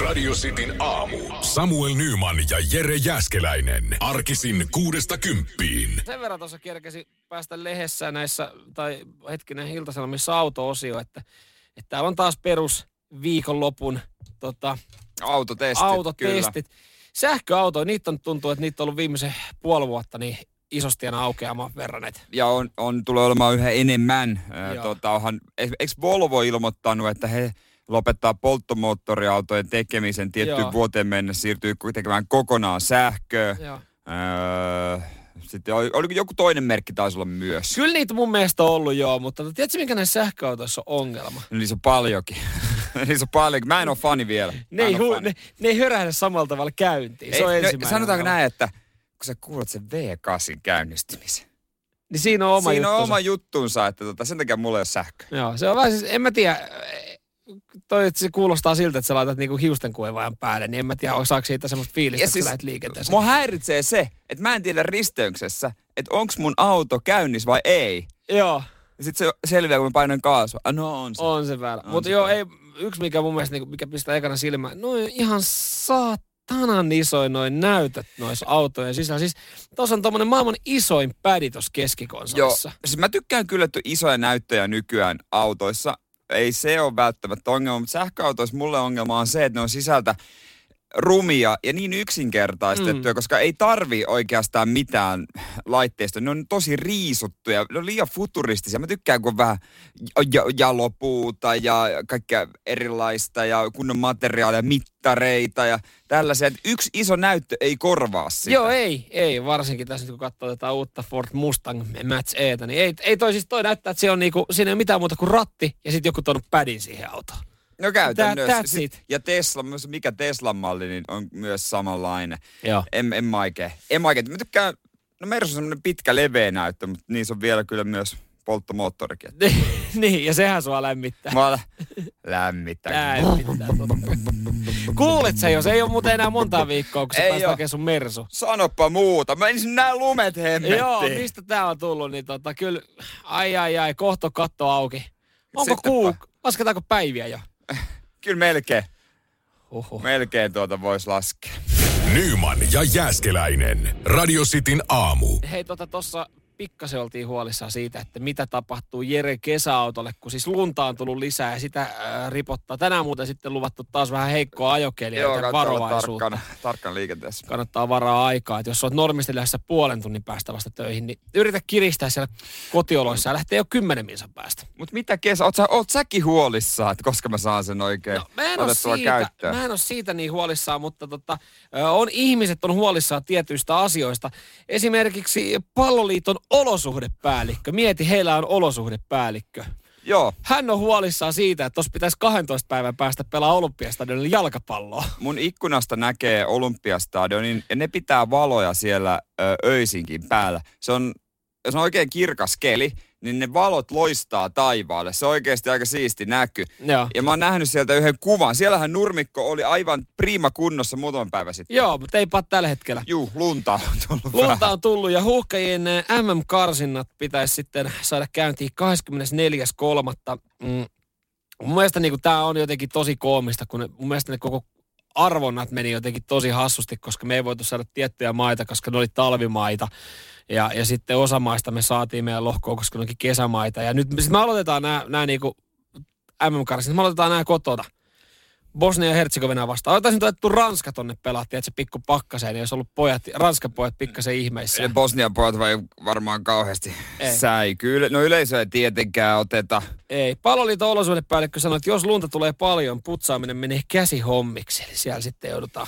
Radio Cityn aamu. Samuel Nyman ja Jere Jäskeläinen. Arkisin kuudesta kymppiin. Sen verran tuossa kerkesi päästä lehdessä näissä, tai hetkinen iltasanomissa auto-osio, että, että täällä on taas perus viikonlopun tota, Autotestit, autotestit. Sähköauto, niitä on tuntuu, että niitä on ollut viimeisen puoli vuotta niin isosti aina aukeamaan verran. Et. Ja on, on tulee olemaan yhä enemmän. Joo. Tota, onhan, eikö Volvo ilmoittanut, että he lopettaa polttomoottoriautojen tekemisen tiettyyn Joo. vuoteen mennessä, siirtyy tekemään kokonaan sähköä. Joo. Öö, sitten oli, oli joku toinen merkki taisi olla myös. Kyllä niitä mun mielestä on ollut joo, mutta tiedätkö mikä näissä sähköautoissa on ongelma? No, niissä on paljonkin. niissä on paljon. Mä en ole fani vielä. Ne ei, hu, fani. ne, ne ei hörähdä samalla tavalla käyntiin. Se on Ei, no, sanotaanko näin, että kun sä kuulet sen V8 käynnistymisen. Niin siinä on oma Siinä on juttunsa. oma juttunsa, että tota, sen takia mulla ei ole sähköä. Joo, se on vähän siis, en mä tiedä, toi, se kuulostaa siltä, että sä laitat niinku hiustenkuivaajan päälle, niin en mä tiedä, saako siitä semmoista fiilistä, Ja että siis lähdet liikenteeseen. Mua häiritsee se, että mä en tiedä risteyksessä, että onks mun auto käynnissä vai ei. Joo, Ja sit se selviää, kun mä painan kaasua. Ah, no on se. on se. On Mutta joo, väärä. ei, yksi mikä mun mielestä, niinku, mikä pistää ekana silmään, noin ihan saatanan isoin noin näytöt noissa autojen sisällä. Siis tuossa on tommonen maailman isoin pädi tuossa Joo, keskikonsolissa. siis mä tykkään kyllä, että isoja näyttöjä nykyään autoissa. Ei se ole välttämättä ongelma, mutta sähköautoissa mulle ongelma on se, että ne on sisältä rumia ja niin yksinkertaistettuja, mm. koska ei tarvi oikeastaan mitään laitteista. Ne on tosi riisuttuja, ne on liian futuristisia. Mä tykkään, kun vähän ja- jalopuuta ja kaikkea erilaista ja kunnon materiaalia, mittareita ja tällaisia. Et Yksi iso näyttö ei korvaa sitä. Joo, ei, ei. Varsinkin tässä nyt kun katsoo tätä uutta Ford Mustang Match Etä, niin ei, ei toi siis toi näyttää, että siinä on niinku, siinä ei ole mitään muuta kuin ratti ja sitten joku tuonut pädin siihen autoon. No käytännössä. That- that's it. Ja Tesla, myös mikä Teslan malli, niin on myös samanlainen. Joo. En, en mä oikein. En mä oikein. Mä tykkään, no Mersu on semmoinen pitkä leveä näyttö, mutta niissä on vielä kyllä myös polttomoottorikin. Et niin, ja sehän sua lämmittää. Mä lämmittää. Kuulet sä jo, se ei ole muuten enää monta viikkoa, kun sä Ei hakemaan sun mersu. Sanoppa muuta. Mä ensin nää lumet hemmettiin. Joo, mistä tää on tullut, niin tota, kyllä, ai ai ai, kohta on katto auki. Onko Sittenpä. kuu, lasketaanko päiviä jo? Kyllä melkein. Oho. Melkein tuota voisi laskea. Nyman ja Jääskeläinen. Radio Cityn aamu. Hei, tota tossa pikkasen oltiin huolissaan siitä, että mitä tapahtuu Jere kesäautolle, kun siis lunta on tullut lisää ja sitä äh, ripottaa. Tänään muuten sitten luvattu taas vähän heikkoa ajokelia Joo, olla varovaisuutta. tarkkana, tarkkana liikenteessä. Kannattaa varaa aikaa, että jos olet normisti lähdössä puolen tunnin päästä vasta töihin, niin yritä kiristää siellä kotioloissa ja lähtee jo kymmenen minsan päästä. Mut mitä kesä, oot, sä, oot säkin huolissaan, että koska mä saan sen oikein No, mä en, ole otettua siitä, käyttöön? mä en ole siitä niin huolissaan, mutta tota, on ihmiset on huolissaan tietyistä asioista. Esimerkiksi palloliiton olosuhdepäällikkö. Mieti, heillä on olosuhdepäällikkö. Joo, Hän on huolissaan siitä, että tuossa pitäisi 12 päivän päästä pelaa Olympiastadionilla jalkapalloa. mun ikkunasta näkee Olympiastadionin ja ne pitää valoja siellä ö, öisinkin päällä. Se on, jos on oikein kirkas keli, niin ne valot loistaa taivaalle. Se on oikeasti aika siisti näky. Joo. Ja mä oon nähnyt sieltä yhden kuvan. Siellähän nurmikko oli aivan prima kunnossa muutaman päivän sitten. Joo, mutta eipä tällä hetkellä. Juu, lunta on tullut Lunta vähän. on tullut ja huuhkajien eh, MM-karsinnat pitäisi sitten saada käyntiin 24.3. Mm. Mun mielestä niin tämä on jotenkin tosi koomista, kun ne, mun mielestä ne koko arvonnat meni jotenkin tosi hassusti, koska me ei voitu saada tiettyjä maita, koska ne oli talvimaita. Ja, ja sitten osa maista me saatiin meidän lohkoon, koska ne olikin kesämaita. Ja nyt sit me aloitetaan nämä, nämä niinku MM-karsinnat, me aloitetaan nämä kotona. Bosnia ja Herzegovina vastaan. Oltaisiin otettu Ranska tonne pelattiin, että se pikku pakkaseen, niin olisi ollut pojat, Ranskan pojat pikkasen ihmeissä. Ja Bosnian pojat vai varmaan kauheasti Ei. säi. Kyllä, no yleisö ei tietenkään oteta. Ei. Palloliiton olosuhdepäällikkö sanoi, että jos lunta tulee paljon, putsaaminen menee käsihommiksi. Eli siellä sitten joudutaan.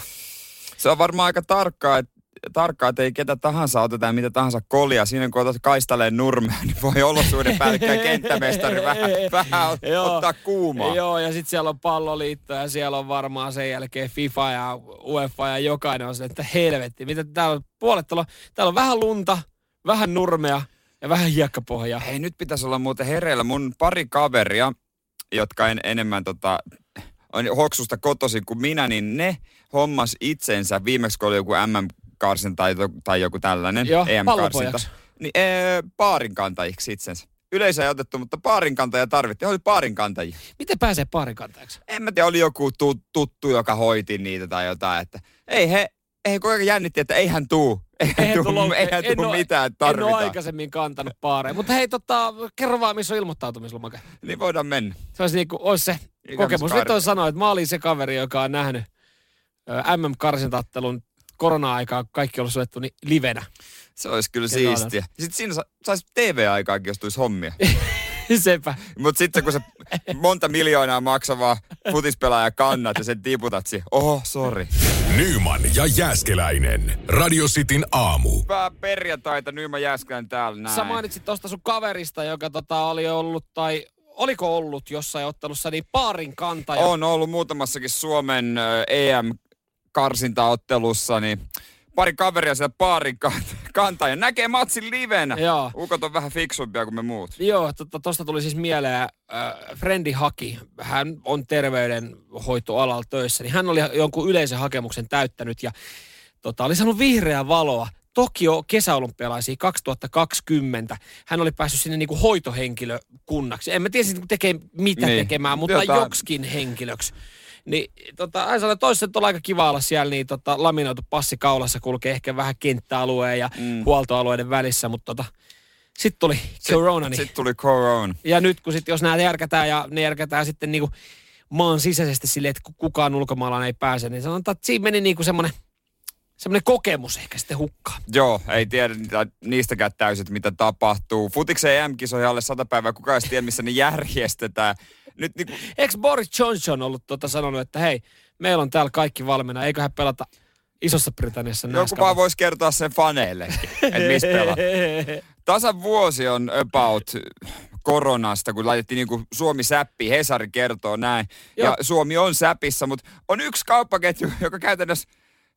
Se on varmaan aika tarkkaa, että tarkkaa, että ei ketä tahansa oteta mitä tahansa kolia. Siinä kun otat kaistaleen nurmea, niin voi olosuuden päällikkö ja kenttämestari vähän, vähän Joo. ottaa kuumaa. Joo, ja sitten siellä on palloliitto ja siellä on varmaan sen jälkeen FIFA ja UEFA ja jokainen on se, että helvetti. Mitä täällä on puolet, täällä on, täällä on vähän lunta, vähän nurmea ja vähän hiekkapohjaa. Hei, nyt pitäisi olla muuten hereillä. Mun pari kaveria, jotka en, enemmän tota, on hoksusta kotoisin kuin minä, niin ne hommas itsensä viimeksi, kun oli joku MM-karsin tai, tai joku tällainen Joo, EM-karsinta. Niin, ee, baarin kantajiksi itsensä. yleisö ei otettu, mutta paarinkantaja tarvittiin. Oli paarinkantajia. Miten pääsee paarikantajaksi? En mä tiedä, oli joku tu, tuttu, joka hoiti niitä tai jotain. Että ei he, ei koko ajan jännitti, että ei hän tuu. Eihän, Eihän tuu, tullut- eihän en tuu oo- mitään, että En ole aikaisemmin kantanut paareja. Mutta hei, tota, kerro vaan, missä on ilmoittautumislomake. Niin voidaan mennä. Se olisi, niinku, olisi se kokemus. Nyt on sanoa, että mä olin se kaveri, joka on nähnyt MM-karsintattelun korona-aikaa, kun kaikki on suljettu, niin livenä. Se olisi kyllä Ketä siistiä. Sitten siinä sa- saisi TV-aikaakin, jos tulisi hommia. Sepä. Mutta sitten kun se monta miljoonaa maksavaa futispelaaja kannat ja sen tiputat siihen, oho, sorry. Nyman ja Jääskeläinen. Radio Cityn aamu. Hyvää perjantaita, Nyymä Jääskään täällä näin. Sä mainitsit tuosta sun kaverista, joka tota, oli ollut, tai oliko ollut jossain ottelussa, niin paarin kantaja. On ollut muutamassakin Suomen ö, EM-karsintaottelussa, niin pari kaveria siellä paarin kan- kantaa ja näkee matsin livenä. Joo. Ukot on vähän fiksumpia kuin me muut. Joo, tuosta tota, tuli siis mieleen, äh, Frendi Haki, hän on terveydenhoitoalalla töissä, niin hän oli jonkun yleisen hakemuksen täyttänyt ja tota, oli saanut vihreää valoa Tokio kesäolympialaisiin 2020. Hän oli päässyt sinne niinku hoitohenkilökunnaksi. En mä tiedä tekee mitä Niin, tekemään, mutta jotain. joksikin henkilöksi. Niin tota, että toisessa on aika kiva olla siellä, niin tota, laminoitu passi kaulassa kulkee ehkä vähän kenttäalueen ja mm. huoltoalueiden välissä, mutta tota, sitten tuli corona, niin Sitten tuli corona. ja nyt kun sit, jos nämä järkätään ja ne järkätään sitten niinku maan sisäisesti silleen, että ku- kukaan ulkomaalainen ei pääse, niin sanotaan, että siinä meni niinku semmoinen semmoinen kokemus ehkä sitten hukkaan. Joo, ei tiedä niistäkään täysin, mitä tapahtuu. Futiksen EM-kisoja alle sata päivää, kukaan ei tiedä, missä ne järjestetään. Nyt niinku, Eikö Boris Johnson ollut tota sanonut, että hei, meillä on täällä kaikki valmiina, eiköhän pelata Isossa Britanniassa joku NASCAR? vaan voisi kertoa sen faneillekin, että missä pelaa. Tasan vuosi on about koronasta, kun laitettiin niin kuin Suomi säppi, Hesari kertoo näin. Joo. Ja Suomi on säpissä, mutta on yksi kauppaketju, joka käytännössä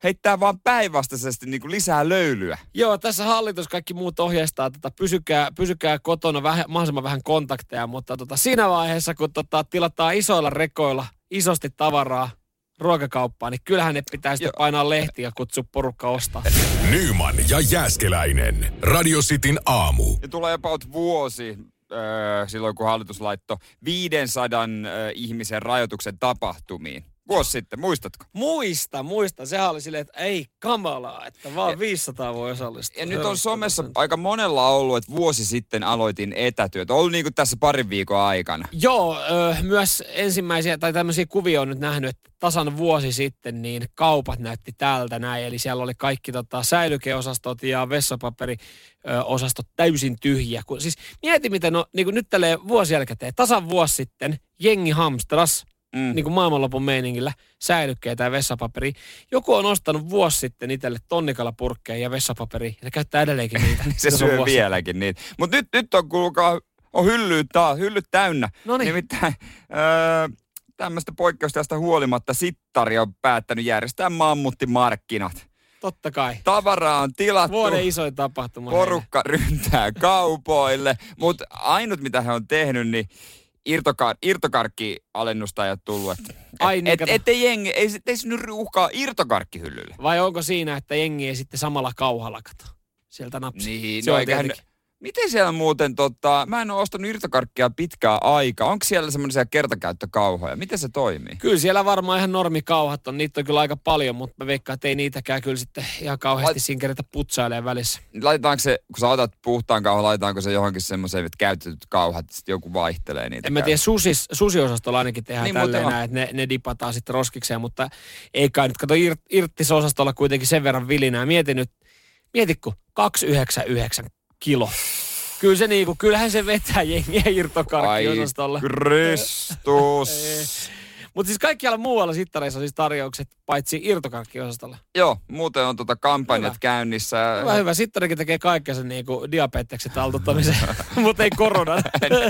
heittää vaan päinvastaisesti niin kuin lisää löylyä. Joo, tässä hallitus kaikki muut ohjeistaa, tota, pysykää, pysykää kotona vähän, mahdollisimman vähän kontakteja, mutta tota, siinä vaiheessa, kun tota, tilataan isoilla rekoilla isosti tavaraa ruokakauppaan, niin kyllähän ne pitää sitten painaa lehtiä ja kutsua porukka ostaa. Nyman ja Jääskeläinen. Radio Cityn aamu. Ja tulee about vuosi öö, silloin, kun hallitus laittoi 500 öö, ihmisen rajoituksen tapahtumiin. Vuosi sitten, muistatko? Muista, muista. Sehän oli silleen, että ei kamalaa, että vaan 500 voi osallistua. Ja nyt on somessa aika monella ollut, että vuosi sitten aloitin etätyötä. On ollut niin kuin tässä parin viikon aikana. Joo, ö, myös ensimmäisiä tai tämmöisiä kuvia on nyt nähnyt, että tasan vuosi sitten niin kaupat näytti tältä näin. Eli siellä oli kaikki tota, säilykeosastot ja vessapaperiosastot täysin tyhjiä. Kun, siis mieti, miten no, niin kuin nyt tälleen vuosi jälkikäteen, tasan vuosi sitten jengi hamstras Mm. niin kuin maailmanlopun meiningillä säilykkeitä ja vessapaperia. Joku on ostanut vuosi sitten itselle tonnikala purkkeja ja vessapaperia ja se käyttää edelleenkin niitä. Se syö vuosi. vieläkin niitä. Mutta nyt, nyt on kuulkaa, on hyllyt taas, hyllyt täynnä. Noniin. Nimittäin öö, tämmöistä poikkeusta huolimatta Sittari on päättänyt järjestää mammuttimarkkinat. Totta kai. Tavaraa on tilattu. Vuoden isoin tapahtuma. porukka ryntää kaupoille. Mutta ainut, mitä he on tehnyt, niin irtokar- irtokarkki-alennusta ei ole tullut. Et, Ai et, niin, et, ettei jengi, ei, ei nyt ruuhkaa irtokarkkihyllylle. Vai onko siinä, että jengi ei sitten samalla kauhalla kato? Sieltä napsi. Niin, Se no on eiköhän. Miten siellä muuten, tota, mä en ole ostanut irtokarkkia pitkää aikaa. Onko siellä semmoisia kertakäyttökauhoja? Miten se toimii? Kyllä siellä varmaan ihan normikauhat on. Niitä on kyllä aika paljon, mutta mä veikkaan, että ei niitäkään kyllä sitten ihan kauheasti Lait- siinä kerätä putsailemaan välissä. Laitetaanko se, kun sä otat puhtaan kauhan, laitetaanko se johonkin semmoiseen, että käytetyt kauhat, sitten joku vaihtelee niitä? En mä tiedä, susis, susiosastolla ainakin tehdään Niin, tälleen näin, että ne, ne dipataan sitten roskikseen, mutta ei kai nyt. Kato, ir, irtisosastolla kuitenkin sen verran vilinää. Mieti nyt, mieti kun 299 kilo. Kyllä se niinku, kyllähän se vetää jengiä Ai irtokarkkiosastolla. Kristus. Mutta siis kaikkialla muualla sittareissa on siis tarjoukset, paitsi irtokarkkiosastolla. Joo, muuten on tota kampanjat Hyvä. käynnissä. Hyvä, hyvä. Sittarikin tekee kaikkensa niin kuin diabeteksen taltuttamiseen, mutta ei koronan.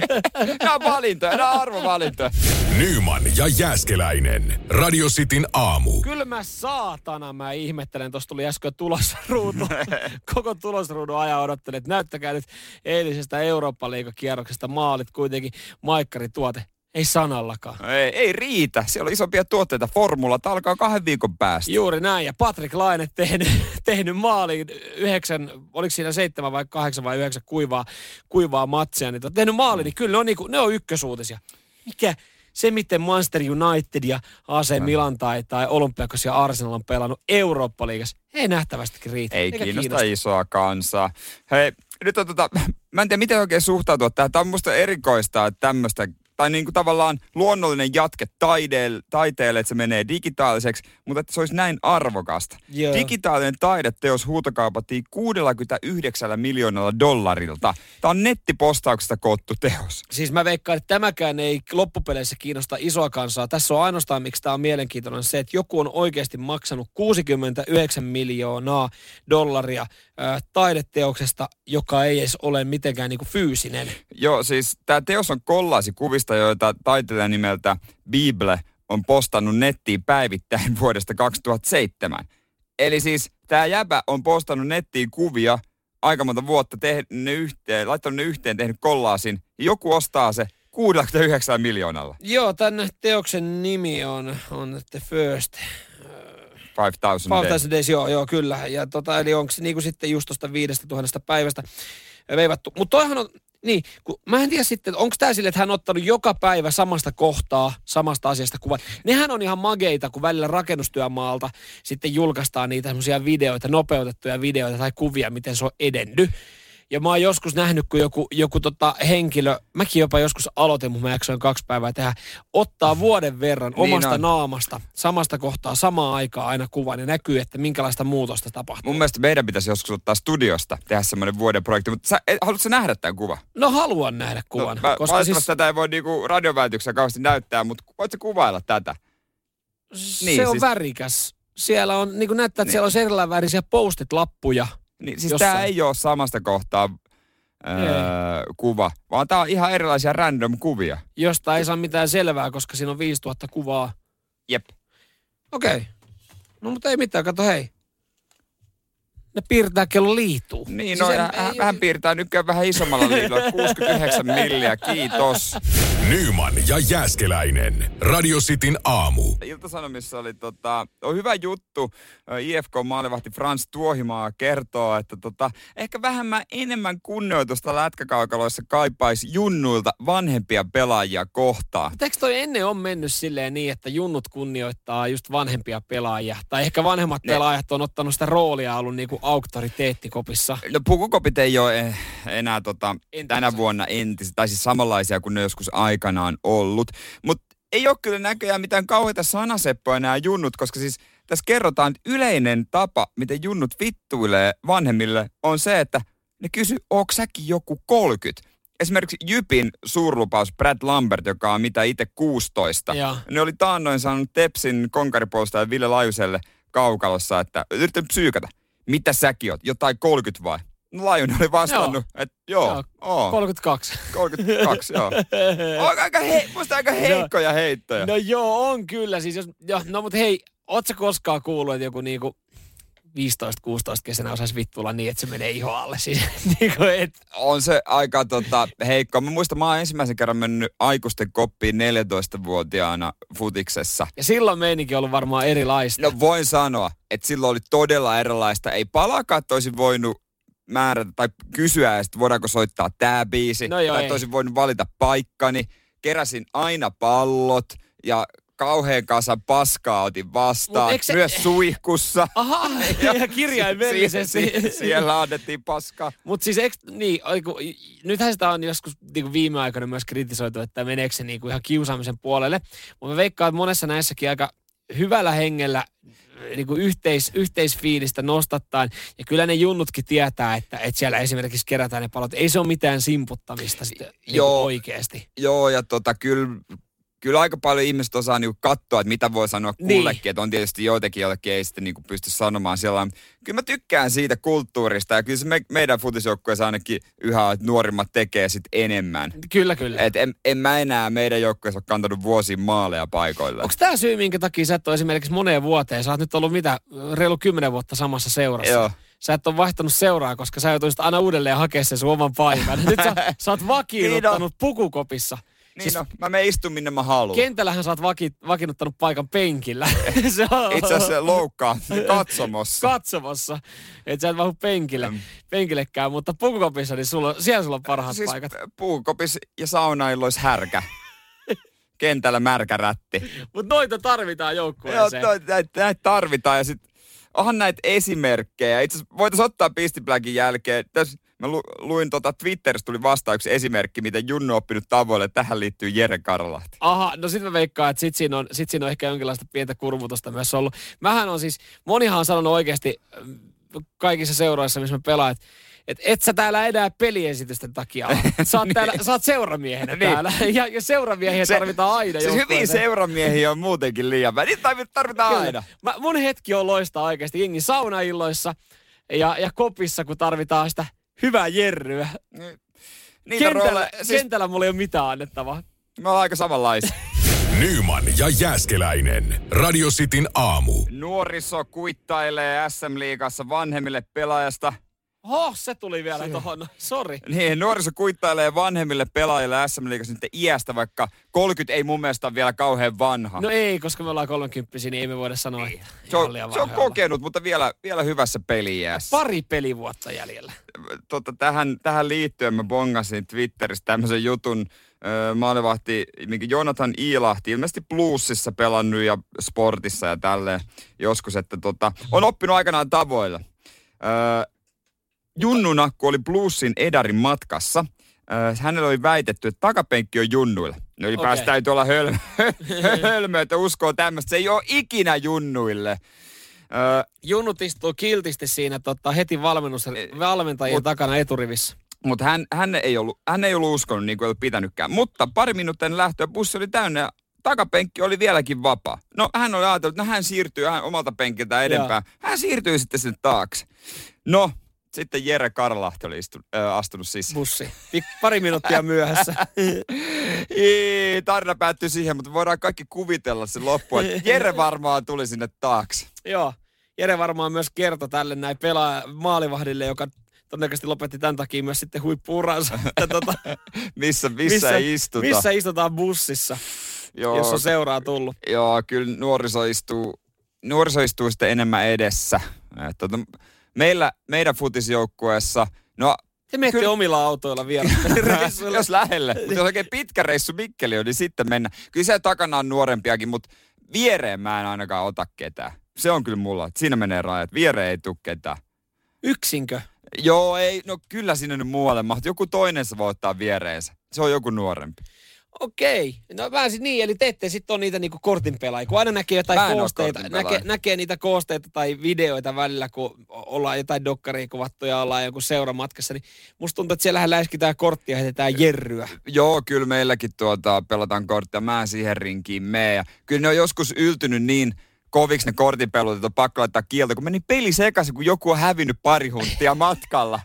Nämä on valintoja, nämä on arvovalintoja. Nyman ja Jääskeläinen. Radio Cityn aamu. Kyllä mä saatana mä ihmettelen, tuossa tuli äsken tulosruutu. Koko tulosruudun ajan odottelin, että näyttäkää nyt eilisestä Eurooppa-liigakierroksesta maalit kuitenkin maikkarituote. Ei sanallakaan. Ei, ei riitä. Siellä on isompia tuotteita. Formula alkaa kahden viikon päästä. Juuri näin. Ja Patrick Laine tehnyt, tehnyt maaliin yhdeksän, oliko siinä seitsemän vai kahdeksan vai yhdeksän kuivaa, kuivaa matsia. Niin tehnyt maali, niin kyllä ne on, niinku, ne on ykkösuutisia. Mikä, se, miten Manchester United ja AC Milan tai, tai Olympiakos ja Arsenal on pelannut Eurooppa-liigassa, ei nähtävästikin riitä. Ei kiinnosta, kiinnosta isoa kansaa. Hei, nyt on tota, mä en tiedä miten oikein suhtautua tähän. Tämä on musta erikoista, että tämmöistä tai niin kuin tavallaan luonnollinen jatke taiteelle, taiteelle, että se menee digitaaliseksi, mutta että se olisi näin arvokasta. Yeah. Digitaalinen taideteos huutokaupattiin 69 miljoonalla dollarilta. Tämä on nettipostauksesta koottu teos. Siis mä veikkaan, että tämäkään ei loppupeleissä kiinnosta isoa kansaa. Tässä on ainoastaan, miksi tämä on mielenkiintoinen, se, että joku on oikeasti maksanut 69 miljoonaa dollaria äh, taideteoksesta, joka ei edes ole mitenkään niin kuin fyysinen. Joo, siis tämä teos on kollaasi kuvista, joita taiteilija nimeltä Bible on postannut nettiin päivittäin vuodesta 2007. Eli siis tämä jäbä on postannut nettiin kuvia aika monta vuotta, tehnyt ne yhteen, laittanut ne yhteen, tehnyt kollaasin. Joku ostaa se 69 miljoonalla. Joo, tämän teoksen nimi on, on The First 5000 Days. 5000 Days, joo, joo, kyllä. Ja tota, eli onko se niinku sitten just tuosta 5000 päivästä veivattu. Mutta toihan on, niin, kun mä en tiedä sitten, onko tämä sille, että hän on ottanut joka päivä samasta kohtaa, samasta asiasta kuvan. Nehän on ihan mageita, kun välillä rakennustyömaalta sitten julkaistaan niitä semmoisia videoita, nopeutettuja videoita tai kuvia, miten se on edennyt. Ja mä oon joskus nähnyt, kun joku, joku tota henkilö, mäkin jopa joskus aloitin, mun mä jaksoin kaksi päivää tehdä, ottaa vuoden verran niin omasta on. naamasta samasta kohtaa samaan aikaan aina kuvan ja näkyy, että minkälaista muutosta tapahtuu. Mun mielestä meidän pitäisi joskus ottaa studiosta, tehdä semmoinen vuoden projekti, mutta sä, haluatko nähdä tämän kuvan? No haluan nähdä no, kuvan. No, mä, koska siis... tätä ei voi niinku radiovälityksessä kauheasti näyttää, mutta voitko kuvailla tätä? Se niin, on siis... värikäs. Siellä on, niin kuin näyttää, että niin. siellä on erilaisia värisiä postit-lappuja niin, siis tämä ei ole samasta kohtaa öö, kuva, vaan tämä on ihan erilaisia random kuvia. Josta ei saa mitään selvää, koska siinä on 5000 kuvaa. Jep. Okei. Okay. No mutta ei mitään, kato hei ne piirtää kello liituu. Niin, siis no en, hän, ei, hän piirtää nykyään vähän isommalla liitolla, 69 milliä, kiitos. Nyman ja Jääskeläinen. Radio Cityn aamu. Iltasanomissa oli tota, on hyvä juttu. IFK-maalivahti Frans Tuohimaa kertoo, että tota, ehkä vähemmän enemmän kunnioitusta lätkäkaukaloissa kaipaisi junnuilta vanhempia pelaajia kohtaan. Eikö toi ennen on mennyt silleen niin, että junnut kunnioittaa just vanhempia pelaajia? Tai ehkä vanhemmat ne. pelaajat on ottanut sitä roolia ollut niinku auktoriteettikopissa? No pukukopit ei ole eh, enää tota, tänä vuonna entisiä, tai siis samanlaisia kuin ne joskus aikanaan ollut. Mutta ei ole kyllä näköjään mitään kauheita sanaseppoja nämä junnut, koska siis tässä kerrotaan, että yleinen tapa, miten junnut vittuilee vanhemmille, on se, että ne kysy, onko säkin joku 30? Esimerkiksi Jypin suurlupaus Brad Lambert, joka on mitä itse 16. Ja. Ne oli taannoin saanut Tepsin konkaripuolustaja Ville Lajuselle kaukalossa, että yrittänyt psyykata mitä säkin oot, jotain 30 vai? No Lajun oli vastannut, että joo, joo oo. 32. 32, joo. On aika, he, musta aika heikkoja no, heittoja. No joo, on kyllä. Siis jos, jo, no mutta hei, ootko koskaan kuullut, että joku niinku 15-16 kesänä osaisi vittuilla niin, että se menee iho alle. Siis, niin kuin, et... On se aika tota, heikko. Mä muistan, mä oon ensimmäisen kerran mennyt aikuisten koppiin 14-vuotiaana futiksessa. Ja silloin meininki ollut varmaan erilaista. No voin sanoa, että silloin oli todella erilaista. Ei palakaan, että olisin voinut määrätä tai kysyä, että voidaanko soittaa tämä biisi. No joo, tai olisin voinut valita paikkani. Keräsin aina pallot ja kauhean kanssa paskaa otin vastaan. Se... Myös suihkussa. Aha, ja, ja kirjaimellisesti. Sie, siellä annettiin paskaa. Mutta siis eikö, niin, oiku, nythän sitä on joskus niin viime aikoina myös kritisoitu, että meneekö se niin kuin ihan kiusaamisen puolelle. Mutta mä veikkaan, että monessa näissäkin aika hyvällä hengellä niin kuin yhteis, yhteisfiilistä nostattain. Ja kyllä ne junnutkin tietää, että, että siellä esimerkiksi kerätään ne palot. Ei se ole mitään simputtamista sitten niin joo, oikeasti. Joo, ja tota, kyllä kyllä aika paljon ihmiset osaa niinku katsoa, että mitä voi sanoa niin. kullekin. Niin. Että on tietysti joitakin, joillekin ei sitten niinku pysty sanomaan siellä. Kyllä mä tykkään siitä kulttuurista ja kyllä se me, meidän futisjoukkueessa ainakin yhä, että nuorimmat tekee sitten enemmän. Kyllä, kyllä. Et en, en mä enää meidän joukkueessa ole kantanut vuosiin maaleja paikoille. Onko tämä syy, minkä takia sä et ole esimerkiksi moneen vuoteen, sä oot nyt ollut mitä, reilu kymmenen vuotta samassa seurassa. Joo sä et ole vaihtanut seuraa, koska sä joutuisit aina uudelleen hakemaan sen sun oman paikan. Nyt sä, sä oot vakiinnuttanut pukukopissa. Niin siis, no, mä menen istun minne mä haluan. Kentällähän sä oot vaki, vakiinnuttanut paikan penkillä. se on... Itse asiassa loukkaa katsomossa. katsomossa. Et sä et vahu penkille, mm. penkillekään, mutta pukukopissa, niin sulla, siellä sulla on parhaat siis paikat. Pukukopissa ja saunailloissa härkä. Kentällä märkä rätti. Mutta noita tarvitaan joukkueeseen. Joo, näitä, näitä tarvitaan ja sitten onhan näitä esimerkkejä. Itse asiassa voitaisiin ottaa Pistipläkin jälkeen. Tässä Mä lu, luin tota Twitteristä tuli vasta yksi esimerkki, miten Junnu on oppinut tavoille. Tähän liittyy Jere Karlahti. Aha, no sitten mä veikkaan, että sit siinä, on, sit siinä on ehkä jonkinlaista pientä kurvutusta myös ollut. Mähän on siis, monihan on sanonut oikeasti mm, kaikissa seuroissa, missä mä pelaan, että et et sä täällä enää peliesitysten takia Sä oot, niin. täällä, sä oot seuramiehenä niin. täällä. Ja, ja seuramiehiä se, tarvitaan aina. Siis hyviä seuramiehiä on muutenkin liian vähän. Niitä tarvitaan Kyllä. aina. Mä, mun hetki on loistaa oikeasti. Jengi saunailloissa ja, ja kopissa, kun tarvitaan sitä hyvää jerryä. Niin, niitä kentällä, roole, siis... kentällä mulla ei ole mitään annettavaa. Me ollaan aika samanlaisia. Nyman ja Jääskeläinen. Radio Cityn aamu. Nuoriso kuittailee SM-liigassa vanhemmille pelaajasta – Oh, se tuli vielä se. tuohon. Sori. Niin, nuoriso kuittailee vanhemmille pelaajille SM Liigassa nyt iästä, vaikka 30 ei mun mielestä ole vielä kauhean vanha. No ei, koska me ollaan 30 niin ei me voida sanoa, että se on, se on kokenut, mutta vielä, vielä hyvässä peliässä. Pari pelivuotta jäljellä. Tota, tähän, tähän liittyen mä bongasin Twitterissä tämmöisen jutun, maalivahti Jonathan Iilahti, ilmeisesti Bluesissa pelannut ja sportissa ja tälleen joskus, että tota, on oppinut aikanaan tavoilla. Öö, Junnuna, kun oli Bluesin Edarin matkassa, äh, hänellä oli väitetty, että takapenkki on junnuilla. No ylipäänsä okay. täytyy olla hölmö, hölmö, että uskoo tämmöistä. Se ei ole ikinä junnuille. Äh, Junnut istuu kiltisti siinä tota, heti valmennus, valmentajien mut, takana eturivissä. Mutta hän, hän, ei ollut, hän ei ollut uskonut niin kuin ei ollut pitänytkään. Mutta pari minuuttia lähtöä bussi oli täynnä ja takapenkki oli vieläkin vapaa. No hän oli ajatellut, että no, hän siirtyy hän omalta penkiltä edempään. Hän siirtyy sitten sinne taakse. No, sitten Jere Karlahti oli istu, äh, astunut sisään. Bussi. Pari minuuttia myöhässä. Ii, tarina päättyi siihen, mutta voidaan kaikki kuvitella se loppu, että Jere varmaan tuli sinne taakse. Joo. Jere varmaan myös kertoi tälle näin pelaa maalivahdille, joka todennäköisesti lopetti tämän takia myös sitten huippuuransa. tuota, missä, missä, missä, istuta. Missä istutaan bussissa, joo, jos on seuraa tullut. Joo, kyllä nuoriso istuu, nuoriso istuu sitten enemmän edessä. Et, tuota, meillä, meidän futisjoukkueessa, no te menette kyllä... omilla autoilla vielä. jos lähelle. Mutta jos oikein pitkä reissu Mikkeli on, niin sitten mennä. Kyllä se takana on nuorempiakin, mutta viereen mä en ainakaan ota ketään. Se on kyllä mulla. Siinä menee rajat. Viereen ei tule ketään. Yksinkö? Joo, ei. No kyllä sinne nyt muualle mahtuu. Joku toinen se voi ottaa viereensä. Se on joku nuorempi. Okei. No vähän siis niin, eli te ette sitten ole niitä niinku kortinpelaajia, kun aina näkee jotain koosteita, näkee, näkee, niitä koosteita tai videoita välillä, kun ollaan jotain dokkaria kuvattu ja ollaan joku seuramatkassa, niin musta tuntuu, että siellähän läiskitään korttia ja heitetään jerryä. Joo, kyllä meilläkin tuota, pelataan korttia, mä siihen rinkiin mee. Ja kyllä ne on joskus yltynyt niin koviksi ne kortinpelut, että on pakko laittaa kieltä, kun meni peli sekaisin, kun joku on hävinnyt pari huntia matkalla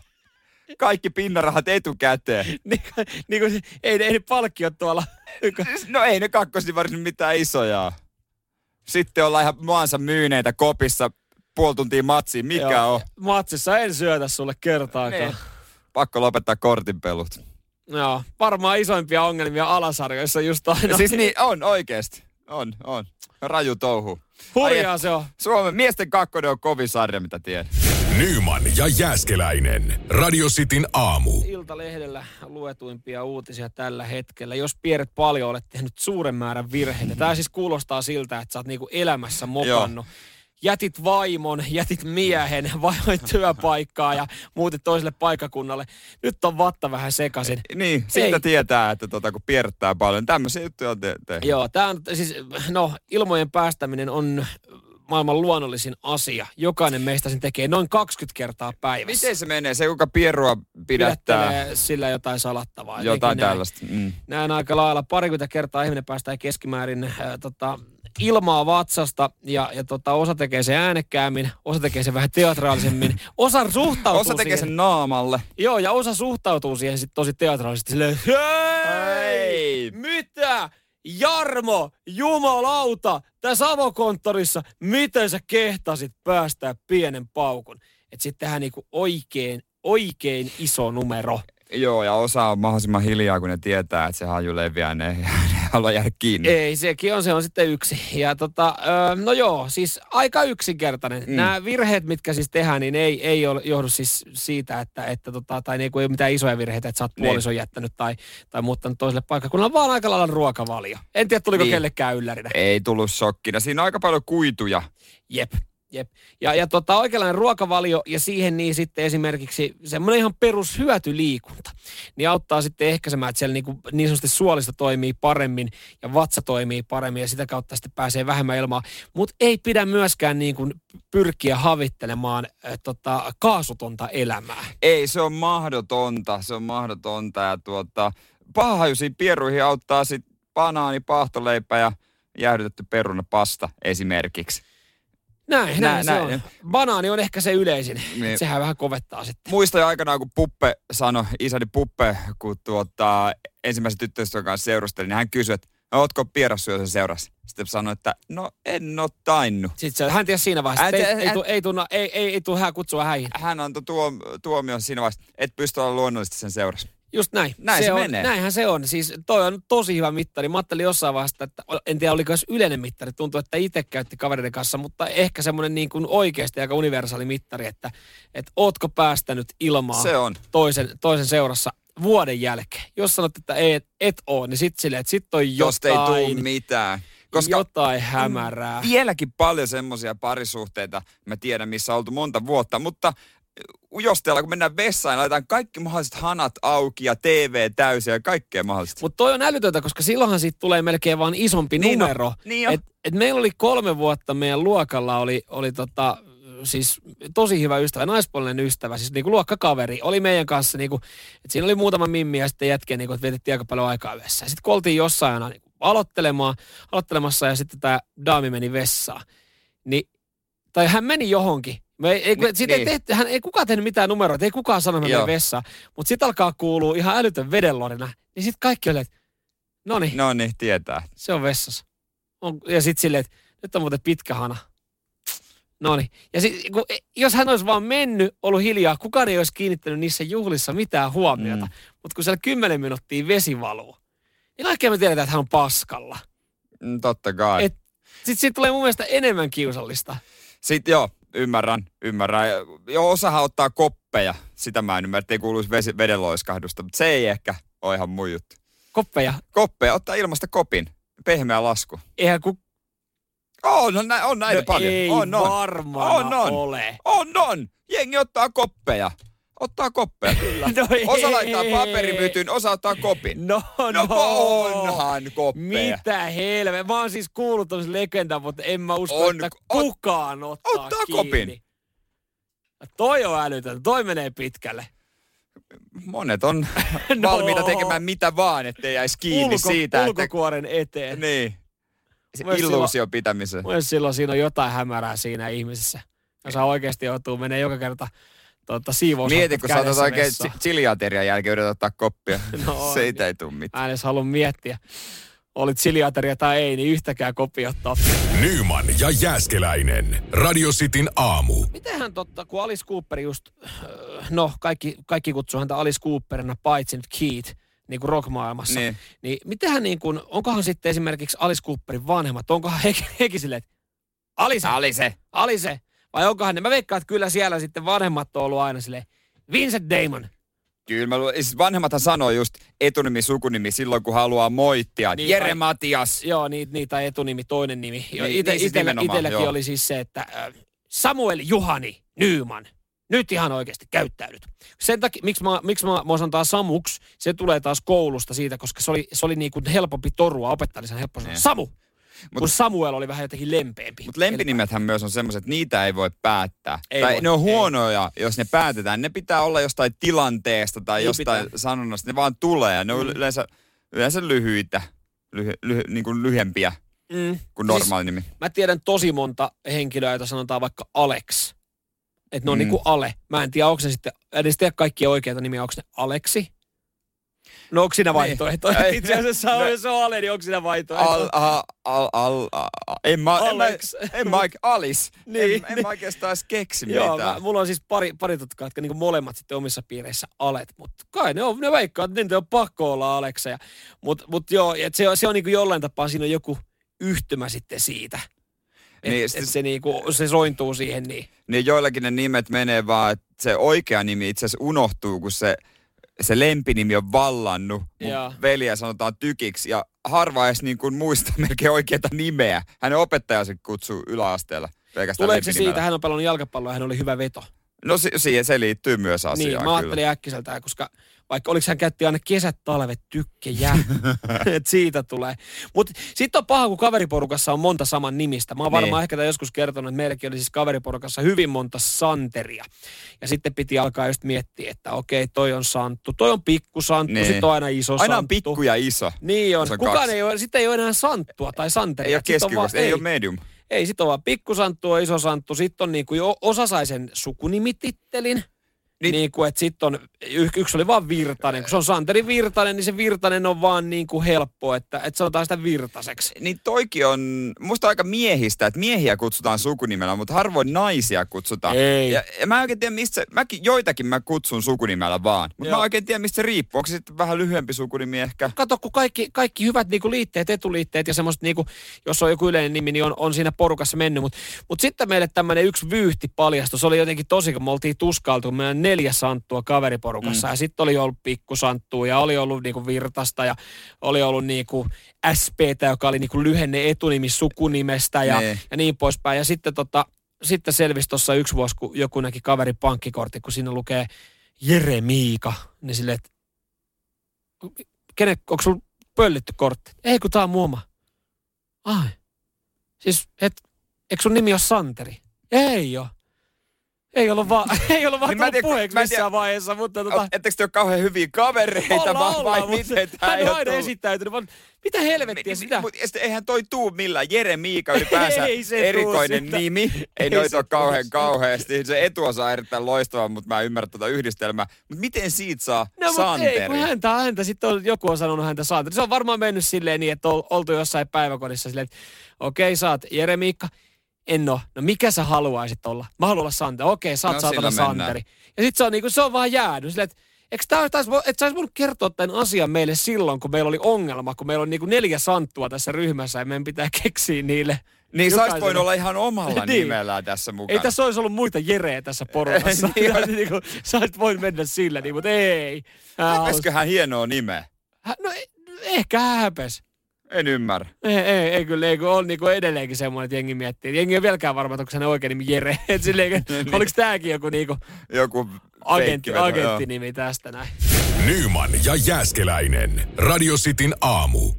kaikki pinnarahat etukäteen. niin, niin kuin, ei, ei ne palkkiot tuolla. no ei ne kakkosdivarissa mitään isoja. Sitten ollaan ihan maansa myyneitä kopissa puoli tuntia matsiin. Mikä Joo, on? Matsissa en syötä sulle kertaakaan. Niin. Pakko lopettaa kortinpelut. Joo, varmaan isoimpia ongelmia alasarjoissa just aina. Siis niin, on oikeesti. On, on. Raju touhu. Hurjaa Ai, se on. Suomen miesten kakkonen on kovin sarja, mitä tiedän. Nyman ja Jääskeläinen. Radio Cityn aamu. Iltalehdellä luetuimpia uutisia tällä hetkellä. Jos pieret paljon olet tehnyt suuren määrän virheitä. Tämä siis kuulostaa siltä, että sä oot niinku elämässä mokannut. jätit vaimon, jätit miehen, vaihoit työpaikkaa ja muutit toiselle paikakunnalle. Nyt on vatta vähän sekaisin. Niin, siitä Ei. tietää, että tota, kun piertää paljon. Tämmöisiä juttuja on te- tehty. Joo, tämä on siis, no, ilmojen päästäminen on maailman luonnollisin asia. Jokainen meistä sen tekee noin 20 kertaa päivässä. Miten se menee? Se, kuka pierua pidättää... sillä jotain salattavaa. Jotain tällaista. Mm. Näin aika lailla parikymmentä kertaa ihminen päästää keskimäärin äh, tota, ilmaa vatsasta ja, ja tota, osa tekee se äänekkäämmin, osa tekee se vähän teatraalisemmin, osa suhtautuu Osa tekee siihen, sen naamalle. Joo, ja osa suhtautuu siihen sitten tosi teatraalisesti silleen, hei, hei! mitä? Jarmo, jumalauta, tässä avokonttorissa, miten sä kehtasit päästää pienen paukun? Että sitten tähän niinku oikein, oikein iso numero. Joo, ja osa on mahdollisimman hiljaa, kun ne tietää, että se haju leviää, ne, ne haluaa jäädä kiinni. Ei, sekin on, se on sitten yksi. Ja tota, öö, no joo, siis aika yksinkertainen. Mm. Nämä virheet, mitkä siis tehdään, niin ei, ei ole, johdu siis siitä, että, että tota, tai niin kuin ei ole mitään isoja virheitä, että sä oot niin. puolison jättänyt tai, tai muuttanut toiselle paikalle, kun on vaan aika lailla ruokavalio. En tiedä, tuliko niin. kellekään yllärinä. Ei tullut shokkina. Siinä on aika paljon kuituja. Jep. Jep. Ja, ja tota, oikeanlainen ruokavalio ja siihen niin sitten esimerkiksi semmoinen ihan perushyötyliikunta, niin auttaa sitten ehkäisemään, että siellä niin, kuin niin sanotusti suolista toimii paremmin ja vatsa toimii paremmin ja sitä kautta sitten pääsee vähemmän ilmaa. Mutta ei pidä myöskään niin kuin pyrkiä havittelemaan äh, tota, kaasutonta elämää. Ei, se on mahdotonta, se on mahdotonta ja tuota, pahajuisiin pieruihin auttaa sitten banaani, paahtoleipä ja jäähdytetty perunapasta esimerkiksi. Näin, näin, näin, se on. Banaani on ehkä se yleisin. Niin. Sehän vähän kovettaa sitten. Muistan jo aikanaan, kun Puppe sanoi, isäni Puppe, kun tuota, ensimmäisen tyttöystävän kanssa seurusteli, niin hän kysyi, että no, ootko pierassyösen seurassa? Sitten sanoi, että no en ole tainnut. Sitten hän tiesi siinä vaiheessa, että ei, ei, ei, ei, tunna, ei, ei, ei tule hän kutsua häihin. Hän antoi tuo, tuomion siinä vaiheessa, että pysty olla luonnollisesti sen seurassa. Just näin. Näin se, se on, menee. Näinhän se on. Siis toi on tosi hyvä mittari. Mä ajattelin jossain vaiheessa, että en tiedä oliko se yleinen mittari. Tuntuu, että itse käytti kavereiden kanssa, mutta ehkä semmoinen niin kuin oikeasti aika universaali mittari, että, että ootko päästänyt ilmaa se on. Toisen, toisen seurassa vuoden jälkeen. Jos sanot, että ei, et, et oo, niin sit silleen, että sit on jotain... Jos ei tuu mitään. Koska jotain hämärää. Vieläkin paljon semmoisia parisuhteita, mä tiedän, missä on oltu monta vuotta, mutta ujosteella, kun mennään vessaan, laitetaan kaikki mahdolliset hanat auki ja TV täysiä ja kaikkea mahdollista. Mutta toi on älytöntä, koska silloinhan siitä tulee melkein vaan isompi niin numero. On, niin on. et, et meillä oli kolme vuotta meidän luokalla oli, oli tota, siis tosi hyvä ystävä, naispuolinen ystävä, siis niinku luokkakaveri, oli meidän kanssa, niinku, että siinä oli muutama mimmi ja sitten jätkeä, niinku, että vietettiin aika paljon aikaa yhdessä. Sitten kun oltiin jossain aina niinku, aloittelemaan, aloittelemassa ja sitten tämä daami meni vessaan, niin, tai hän meni johonkin, me ei, ei, niin, ei, tehty, hän ei kukaan tehnyt mitään numeroita, ei kukaan sanonut meidän vessa. Mutta sitten alkaa kuulua ihan älytön vedenlorina. Niin sitten kaikki oli, että no niin. No niin, tietää. Se on vessassa. On, ja sitten silleen, että nyt on muuten pitkä hana. No niin. Ja sit, kun, e, jos hän olisi vaan mennyt, ollut hiljaa, kukaan ei olisi kiinnittänyt niissä juhlissa mitään huomiota. Mm. Mutta kun siellä kymmenen minuuttia vesi valuu, niin kaikkea me tiedetään, että hän on paskalla. Mm, totta kai. Sitten siitä tulee mun mielestä enemmän kiusallista. Sitten joo, Ymmärrän, ymmärrän. Jo osahan ottaa koppeja. Sitä mä en ymmärrä, ettei kuuluisi vedenloiskahdusta, mutta se ei ehkä ole ihan mun juttu. Koppeja? Koppeja, ottaa ilmasta kopin. Pehmeä lasku. Eihän ku... On, on, on näitä no paljon. ei on, on. varmaan on, on. ole. On, on. Jengi ottaa koppeja. Ottaa koppeja, kyllä. No osa laittaa paperimytyn, osa ottaa kopin. No, no. no onhan koppeja. Mitä helve. Mä oon siis kuullut tämmöisen legendan, mutta en mä usko, on, että kukaan ottaa, ottaa kiinni. kopin. Toi on älytön. Toi menee pitkälle. Monet on no. valmiita tekemään mitä vaan, ettei jäisi kiinni Ulko, siitä. Ulkokuoren että... eteen. Niin. Se illuusio pitämiseen. Myös silloin siinä on jotain hämärää siinä ihmisessä. Jos oikeasti joutuu menee joka kerta tuota, siivous. Mieti, kun saatat oikein chiliaterian jälkeen yrität ottaa koppia. No, Siitä ei tule mitään. Mä en edes halua miettiä. Olit chiliateria tai ei, niin yhtäkään kopi ottaa. Nyman ja Jääskeläinen. Radio Cityn aamu. Mitenhän totta, kun Alice Cooper just, no kaikki, kaikki kutsuu häntä Alice Cooperina, paitsi nyt Keith, niin kuin rockmaailmassa. Niin. niin mitenhän niin kuin, onkohan sitten esimerkiksi Alice Cooperin vanhemmat, onkohan hekin, hekin silleen, että Alice, Alice, Alice, vai onkohan ne? Mä veikkaan, että kyllä siellä sitten vanhemmat on ollut aina sille Vincent Damon. Kyllä, mä, siis vanhemmathan sanoo just etunimi, sukunimi silloin, kun haluaa moittia. Niin, Jere tai, Matias. Joo, niin, niin, tai etunimi, toinen nimi. Niin, ite, niin, siis itellä, itelläkin joo. oli siis se, että äh, Samuel Juhani Nyyman. Nyt ihan oikeasti käyttäydyt. Sen takia, miksi mä, miksi mä, mä osan taas Samuks, se tulee taas koulusta siitä, koska se oli, se oli niin kuin helpompi torua, opettajan helppo sanoa. Niin. Samu! Mut, kun Samuel oli vähän jotenkin lempeämpi. Mutta lempinimethän myös on semmoiset, että niitä ei voi päättää. Ei tai voi, ne on huonoja, ei. jos ne päätetään. Ne pitää olla jostain tilanteesta tai ei jostain pitää. sanonnasta. Ne vaan tulee. Ne on mm. yleensä, yleensä lyhyitä, lyhy, lyhy, niin kuin lyhyempiä mm. kuin normaali siis, nimi. Mä tiedän tosi monta henkilöä, joita sanotaan vaikka Alex. Että ne on mm. niin kuin Ale. Mä en tiedä, onko se sitten, edes tiedä kaikkia oikeita nimiä, onko ne Aleksi No onko siinä vaihtoehto? Ei. Itse asiassa No. jos se on Ale, niin onko siinä vaihtoehto? Al, al, al, en mä, en mä, Alex. en mä, Alice. Niin, en, en mä oikeastaan edes keksi Joo, mitään. mä, mulla on siis pari, pari tutkaa, jotka niinku molemmat sitten omissa piireissä alet, mutta kai ne on, ne veikkaa, että niitä on pakko olla Alekseja. Mutta mut joo, et se, on- se on niinku jollain tapaa, siinä on joku yhtymä sitten siitä. Että Niin, et se, niinku, se sointuu siihen niin. niin joillakin ne nimet menee vaan, että se oikea nimi itse asiassa unohtuu, kun se, se lempinimi on vallannut. Mun Joo. veliä sanotaan tykiksi ja harva edes niin kuin muista melkein oikeata nimeä. Hänen opettajansa kutsuu yläasteella pelkästään Tuleeko se siitä, hän on pelannut jalkapalloa ja hän oli hyvä veto. No si- siihen se liittyy myös asiaan Niin, mä kyllä. ajattelin äkkiseltään, koska vaikka oliko hän käytti aina kesät, talvet, tykkejä, että siitä tulee. Mutta sitten on paha, kun kaveriporukassa on monta saman nimistä. Mä oon varmaan Niin. ehkä tämän joskus kertonut, että meilläkin oli siis kaveriporukassa hyvin monta santeria. Ja sitten piti alkaa just miettiä, että okei, toi on Santtu, toi on pikku Santtu, Niin. sitten on aina iso Aina on pikku ja iso. Niin on. On Kukaan kaksi. ei ole, sitten ei ole enää Santtua tai Santeria. Ei ole Sit on vaan- keskikokoista, ei, ole medium. ei, sit on vaan pikkusanttu, on iso santtu. Sitten on niinku jo, osa sai sen sukunimitittelin. Niin- Niin, niin kuin, että sitten on, yksi oli vaan Virtanen. Kun se on Santeri Virtanen, niin se Virtanen on vaan niin kuin helppo, että, että sanotaan sitä Virtaseksi. Niin toikin on musta aika miehistä, että miehiä kutsutaan sukunimellä, mutta harvoin naisia kutsutaan. Ei. Ja, ja mä en oikein tiedä, mistä se, mäkin joitakin mä kutsun sukunimellä vaan. Mutta mä Joo. en oikein tiedä, mistä se riippuu. Onko se sitten vähän lyhyempi sukunimi ehkä? Kato, kun kaikki, kaikki hyvät niinku liitteet, etuliitteet ja semmoiset, niinku, jos on joku yleinen nimi, niin on, on siinä porukassa mennyt. Mutta mut sitten meille tämmöinen yksi vyyhti paljastui. Se oli jotenkin tosi, kun me oltiin tuskailtu, kun meillä on neljä santtua kaveriporukassa. Mm. Ja sitten oli ollut pikkusanttua ja oli ollut niinku Virtasta ja oli ollut niinku SPtä, joka oli niinku lyhenne etunimi sukunimestä ja, Nee. ja niin poispäin. Ja sitten tota, sitten selvisi tuossa yksi vuosi, kun joku näki kaverin pankkikortti, kun siinä lukee Jere Miika, niin silleen, että kenen, onko sulla pöllitty kortti? Ei, kun tää on muoma. Ai. Siis, et, eikö sun nimi ole Santeri? Ei oo. Ei ollut vaan, ei ollut vaan Niin tullut puheeksi tiedä- missään vaiheessa, mutta tota, Ettekö te ole kauhean hyviä kavereita ollaan, vai, ollaan, vai mutta miten tää hän ei ole aina esittäytynyt, vaan mitä helvettiä sitä? Mutta eihän toi tuu millään. Jere Miika ylipäänsä Ei se erikoinen sitä. nimi. Ei, Ei noita ole kauhean kauheasti. Se etuosa on erittäin loistava, mutta mä en ymmärrä tuota yhdistelmää. Mutta miten siitä saa No mutta Santeri? ei, kun häntä, häntä sitten on, joku on sanonut häntä Santeri. Se on varmaan mennyt silleen niin, että on oltu jossain päiväkodissa silleen, että okei, sä oot Jere Miikka. En oo. No mikä sä haluaisit olla? Mä haluan olla Santeri. Okei, sä oot No, saatana. Santeri. Ja sit se on niinku, se on vaan jäänyt silleen, että Eikö tää, tais, et sä voinut kertoa tämän asian meille silloin, kun meillä oli ongelma, kun meillä on niinku neljä santtua tässä ryhmässä ja meidän pitää keksiä niille. Niin sä olisit voinut olla ihan omalla Niin. nimellään tässä mukana. Ei tässä olisi ollut muita Jereä tässä porukassa. Niin on. niinku, sä olisit voinut mennä sillä, niin, mutta ei. Hän hienoa nimeä? No e- ehkä häpes. En ymmärrä. Ei, ei, ei kyllä, ei, kun on niinku edelleenkin semmoinen, että jengi miettii. Jengi ei vieläkään varma, että onko hänen oikein nimi Jere. Et silleen, Niin. oliko tääkin joku niinku Joku agentti, agenttinimi tästä näin. Nyman ja Jääskeläinen. Radio Cityn aamu.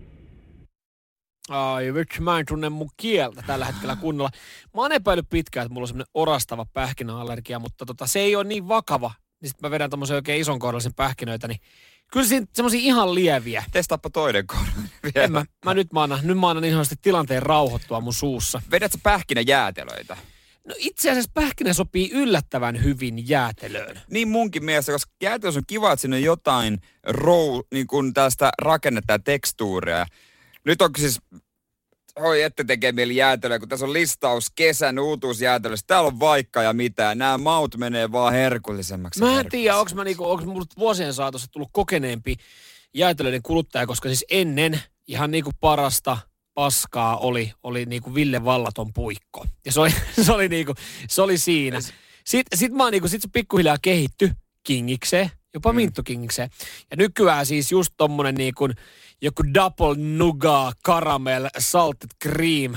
Ai vitsi, mä en tunne mun kieltä tällä hetkellä kunnolla. Mä oon epäillyt pitkään, että mulla on semmoinen orastava pähkinäallergia, mutta tota, se ei ole niin vakava. Niin sit mä vedän tommosen oikein ison kohdallisen pähkinöitä, niin kyllä siinä semmosia ihan lieviä. Testaappa toinen korva vielä. En mä, mä nyt mä annan, nyt mä annan sanotusti tilanteen rauhoittua mun suussa. Vedätkö pähkinä jäätelöitä? No itse asiassa pähkinä sopii yllättävän hyvin jäätelöön. Niin munkin mielestä, koska jäätelössä on kiva, että siinä on jotain rou, niin kuin tästä rakennetta ja tekstuuria. Nyt on siis, hoi ette tekee mieli jäätelöä, kun tässä on listaus kesän uutuusjäätelöstä. Täällä on vaikka ja mitä. Nämä maut menee vaan herkullisemmaksi. Mä en tiedä, onko mä niinku, onko mulla vuosien saatossa tullut kokeneempi jäätelöiden kuluttaja, koska siis ennen ihan niinku parasta paskaa oli, oli niinku Ville Vallaton puikko. Ja se oli, se oli, niinku, se oli siinä. Sitten sit mä oon niinku, sit se pikkuhiljaa kehitty kingikseen, jopa mm. minttukingikseen. Ja nykyään siis just tommonen niinku, joku double nougat, caramel, salted cream,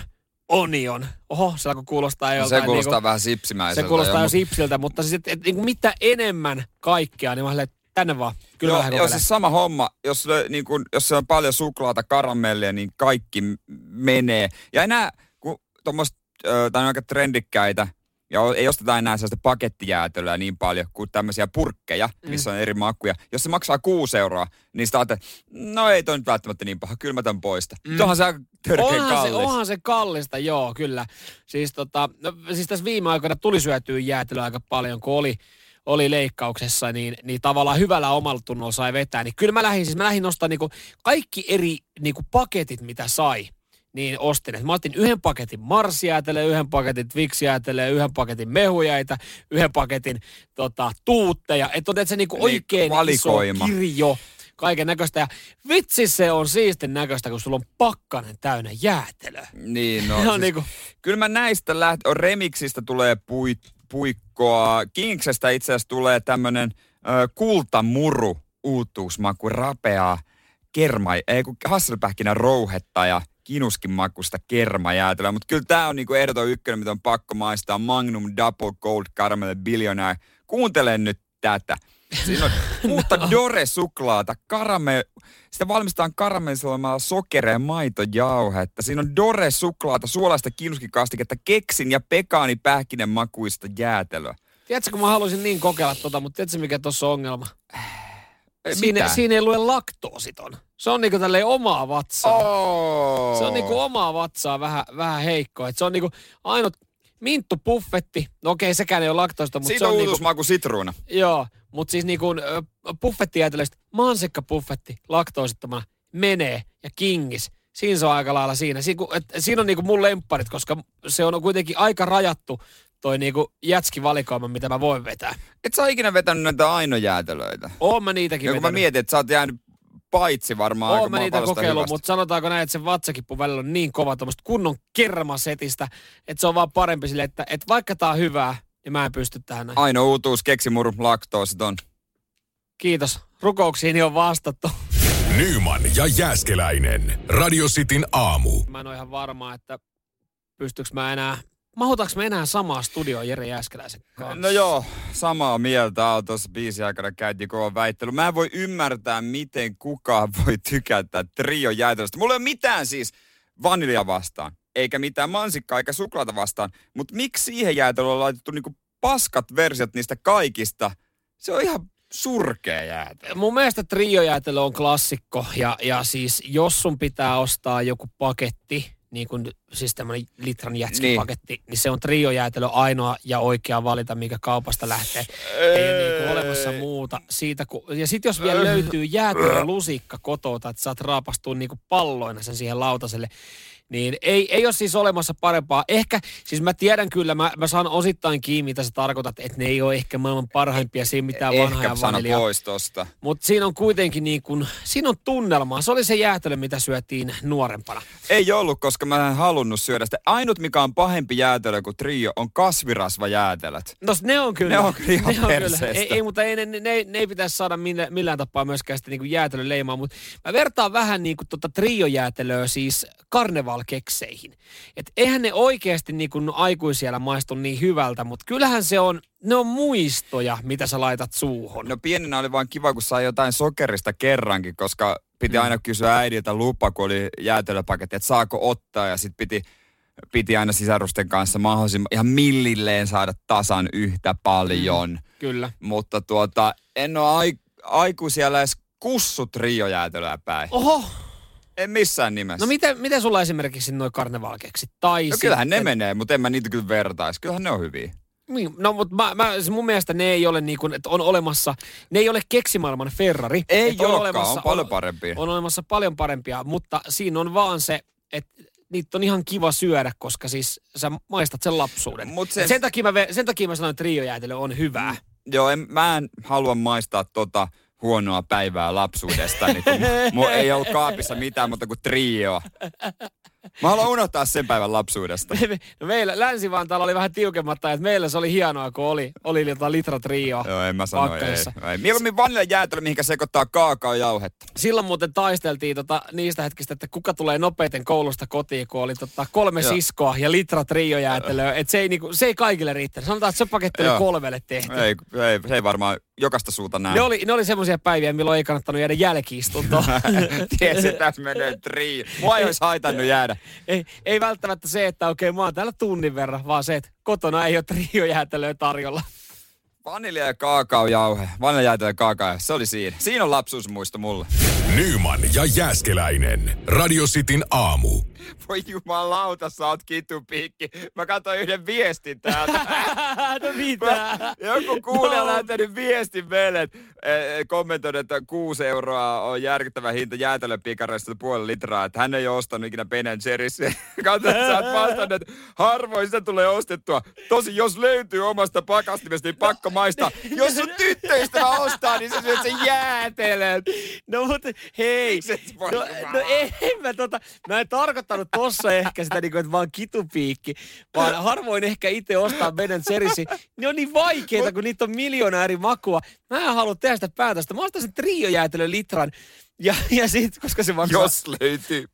onion. Oho, se alkoi kuulostaa No, joltain se kuulostaa niinku, vähän sipsimäiseltä. se kuulostaa jo mut- sipsiltä, mutta siis, että et, niinku mitä enemmän kaikkea, niin mä olen, tänne vaan. Kyllä Joo, joo, siis sama homma. Jos, niin kun, jos se on paljon suklaata, karamellia, niin kaikki menee. Ja enää, kun tuommoista, tai aika trendikkäitä, ja ei osteta enää sellaista pakettijäätelöä niin paljon kuin tämmöisiä purkkeja, missä on eri makuja. Jos se maksaa 6 euroa, niin sitä ajattelee, no ei toi nyt välttämättä niin paha, kyllä mä tän poista. Mm. Onhan se Onhan se, kallis. onhan se kallista, joo, kyllä. Siis, tota, no, siis tässä viime aikoina tuli syötyä jäätelöä aika paljon, kun oli, oli leikkauksessa, niin, niin tavallaan hyvällä omalla tunnolla sai vetää. Niin kyllä mä lähdin, siis mä lähdin nostaa niinku kaikki eri niinku paketit, mitä sai niin ostin. Mä otin yhden paketin marsijäätelöä, yhden paketin twiksijäätelöä, yhden paketin mehujäitä, yhden paketin tota, tuutteja. Että otet se niinku Niin, oikein valikoima. iso kirjo kaiken näköistä. Ja vitsi se on siistin näköistä, kun sulla on pakkanen täynnä jäätelöä. Niin, no. Siis, niinku, Kyllä mä näistä läht... on Remixistä tulee pui... puikkoa. Kingsestä itse asiassa tulee tämmönen ö, kultamuru uutuusmaku, rapeaa kerma, ei kun hasselpähkinä rouhetta ja kinuskin makusta kermajäätelöä. Mutta kyllä tää on niinku ehdoton ykkönen, mitä on pakko maistaa. Magnum Double Gold Caramel Billionaire. Kuuntele nyt tätä. Siinä on uutta Dore-suklaata, karame, sitä valmistetaan karamellisoimalla sokeria ja maitojauhetta. Siinä on Dore-suklaata, suolaista kinuskikastiketta, keksin ja pekaanipähkinen makuista jäätelöä. tiedätkö, kun mä haluaisin niin kokeilla tota, mutta tiedätkö, mikä tuossa on ongelma? Ei Siinä, mitään. siinä ei lue laktoositon. Se on niinku tälleen omaa vatsaa. Oh. Se on niinku omaa vatsaa vähän, vähän heikko. Et se on niinku ainut minttu buffetti. No okei, sekään ei ole laktoista, mutta Siitä se on on niinku, uutuusmaku sitruuna. joo, mutta siis niinku buffettijäätelöistä mansikka buffetti laktoosittomana menee ja kingis. Siinä se on aika lailla siinä. Siinä, kun- et, siinä on niinku mun lempparit, koska se on kuitenkin aika rajattu toi niinku jätski-valikoima, mitä mä voin vetää. Et sä ole ikinä vetänyt näitä ainojäätelöitä. Oon mä niitäkin Ja kun mä vetänyt. mietin, että sä oot jäänyt paitsi varmaan aika Oon mä niitä kokeillut, hyvästä. mutta sanotaanko näin, että se vatsakippu välillä on niin kova tuommoista kunnon kermasetistä, että se on vaan parempi sille, että, että vaikka tää on hyvää, niin mä en pysty tähän näin. Ainoa uutuus, keksimuru, laktoositon. Kiitos. Rukouksiini on vastattu. Nyman ja Jääskeläinen. Radio Cityn aamu. Mä en ole ihan varma, että pystyykö mä enää, mahutaanko me enää samaa studioon Jere Jääskeläisen kanssa? No joo, samaa mieltä on tuossa biisin aikana käytiin kova väittely. Mä en voi ymmärtää, miten kukaan voi tykätä trio jäätelöstä. Mulla ei ole mitään siis vanilja vastaan, eikä mitään mansikkaa eikä suklaata vastaan. Mutta miksi siihen jäätelöön on laitettu niinku paskat versiot niistä kaikista? Se on ihan surkea jäätelö. Mun mielestä triojäätelö on klassikko ja, ja siis jos sun pitää ostaa joku paketti, niin kuin siis tämmöinen litran jätskipaketti, niin. niin se on triojäätelö ainoa ja oikea valita, mikä kaupasta lähtee. Ei ole niinku olemassa muuta siitä. Kun, ja sitten jos vielä löytyy jäätelölusikka kotota, että saat raapastua niinku palloina sen siihen lautaselle, niin ei, ei ole siis olemassa parempaa. Ehkä, siis mä tiedän kyllä, mä, mä saan osittain kiinni, mitä sä tarkoitat, että ne ei ole ehkä maailman parhaimpia siinä mitään vanhaa Ehkä ja pois tosta. Mutta siinä on kuitenkin niin kuin, siinä on tunnelmaa. Se oli se jäätelö, mitä syötiin nuorempana. Ei ollut, koska mä en halunnut syödä sitä. Ainut, mikä on pahempi jäätelö kuin trio, on kasvirasvajäätelöt. No ne on kyllä. Ne on kyllä ihan ne on perseestä. Ei, ei, mutta ei, ne, ne, ne, ne ei pitäisi saada millään, millään tapaa myöskään sitä niin kuin jäätelöleimaa. Mutta mä vertaan vähän niin kuin tota triojäätelöä siis karnevalkekseihin. Et eihän ne oikeasti niin kuin aikuisiellä maistu niin hyvältä, mutta kyllähän se on, ne on muistoja, mitä sä laitat suuhun. No pienenä oli vaan kiva, kun sai jotain sokerista kerrankin, koska piti aina kysyä äidiltä lupa, kun oli jäätelöpaketti, että saako ottaa ja sitten piti, piti aina sisarusten kanssa mahdollisimman ihan millilleen saada tasan yhtä paljon. Kyllä. Mutta tuota, en ole ai, aikuisiellä edes kussut riojäätelöä päin. Oho, En missään nimessä. no miten, miten sulla esimerkiksi noin karnevalkeksit? Tai no kyllähän ne menee, mutta en mä niitä kyllä vertaisi. Kyllähän ne on hyviä. Niin, no mutta mä, mä, mun mielestä ne ei ole niin kuin, että on olemassa, ne ei ole keksimaailman Ferrari. Ei Että olekaan, on paljon parempia. On olemassa paljon parempia, mutta siinä on vaan se, että niitä on ihan kiva syödä, koska siis sä maistat sen lapsuuden. Mut Se... se- Sen, takia mä, sen takia mä sanoin, että riojäätelö on hyvää. Joo, en, mä en halua maistaa tota huonoa päivää lapsuudestani, kun mulla ei ollut kaapissa mitään muuta kuin trioa. Mä haluan unohtaa sen päivän lapsuudesta. No meillä Länsi-Vantaalla oli vähän tiukemmat ajat. Meillä se oli hienoa, kun oli, oli litra trioa. Joo, en mä sano ei. Ei. Mieluummin vaniljajäätelö, mihinkä sekoittaa kaakaojauhetta. Silloin muuten taisteltiin tota, niistä hetkistä, että kuka tulee nopeiten koulusta kotiin, kun oli tota, kolme Joo. siskoa ja litra triojäätelöä. Et se, ei, niinku, se ei kaikille riittänyt. Sanotaan, että se paketti oli kolmelle tehty. Ei, ei, se ei varmaan jokaista suuta näe. Ne oli, ne oli semmoisia päiviä, milloin ei kannattanut jäädä jälkiistuntoon. Tiesi, että tässä menee trio. Mua ei olisi haitannut jäädä. Ei, ei välttämättä se, että okei, mä oon täällä tunnin verran, vaan se, että kotona ei ole triojäätelöä tarjolla. Vanilja ja kaakaojauhe. Vaniljajäätelö ja kaakaojauhe. Se oli siinä. Siinä on lapsuusmuisto mulle. Nyman ja Jääskeläinen. Radio Cityn aamu. Voi jumalauta, sä oot kitupiikki. Mä katsoin yhden viestin täältä. no mitä? Joku kuulija No. lähtenyt viestin meille, että eh, kommentoinut, että 6 euroa on järkyttävä hinta jäätelöpikareista puoli litraa, että hän ei ole ostanut ikinä Ben Jerry's. Katso, että sä oot vastannut, että harvoin sitä tulee ostettua. Tosi, jos löytyy omasta pakastimesta, niin pakko maistaa. Jos sun tyttöystävä ostaa, niin sä syöt sen jäätelön. No mutta hei, no, no en mä tota, mä en tarkoittanut tossa ehkä sitä niinku, että vaan kitupiikki, vaan harvoin ehkä itse ostaa Ben Jerry'si. Ne on niin vaikeita, kun niitä on miljoona eri makua. Mä en halua tehdä sitä päätöstä. Mä ostan sen triojäätelön litran. Ja, ja sit, koska se maksaa, Jos löytyy.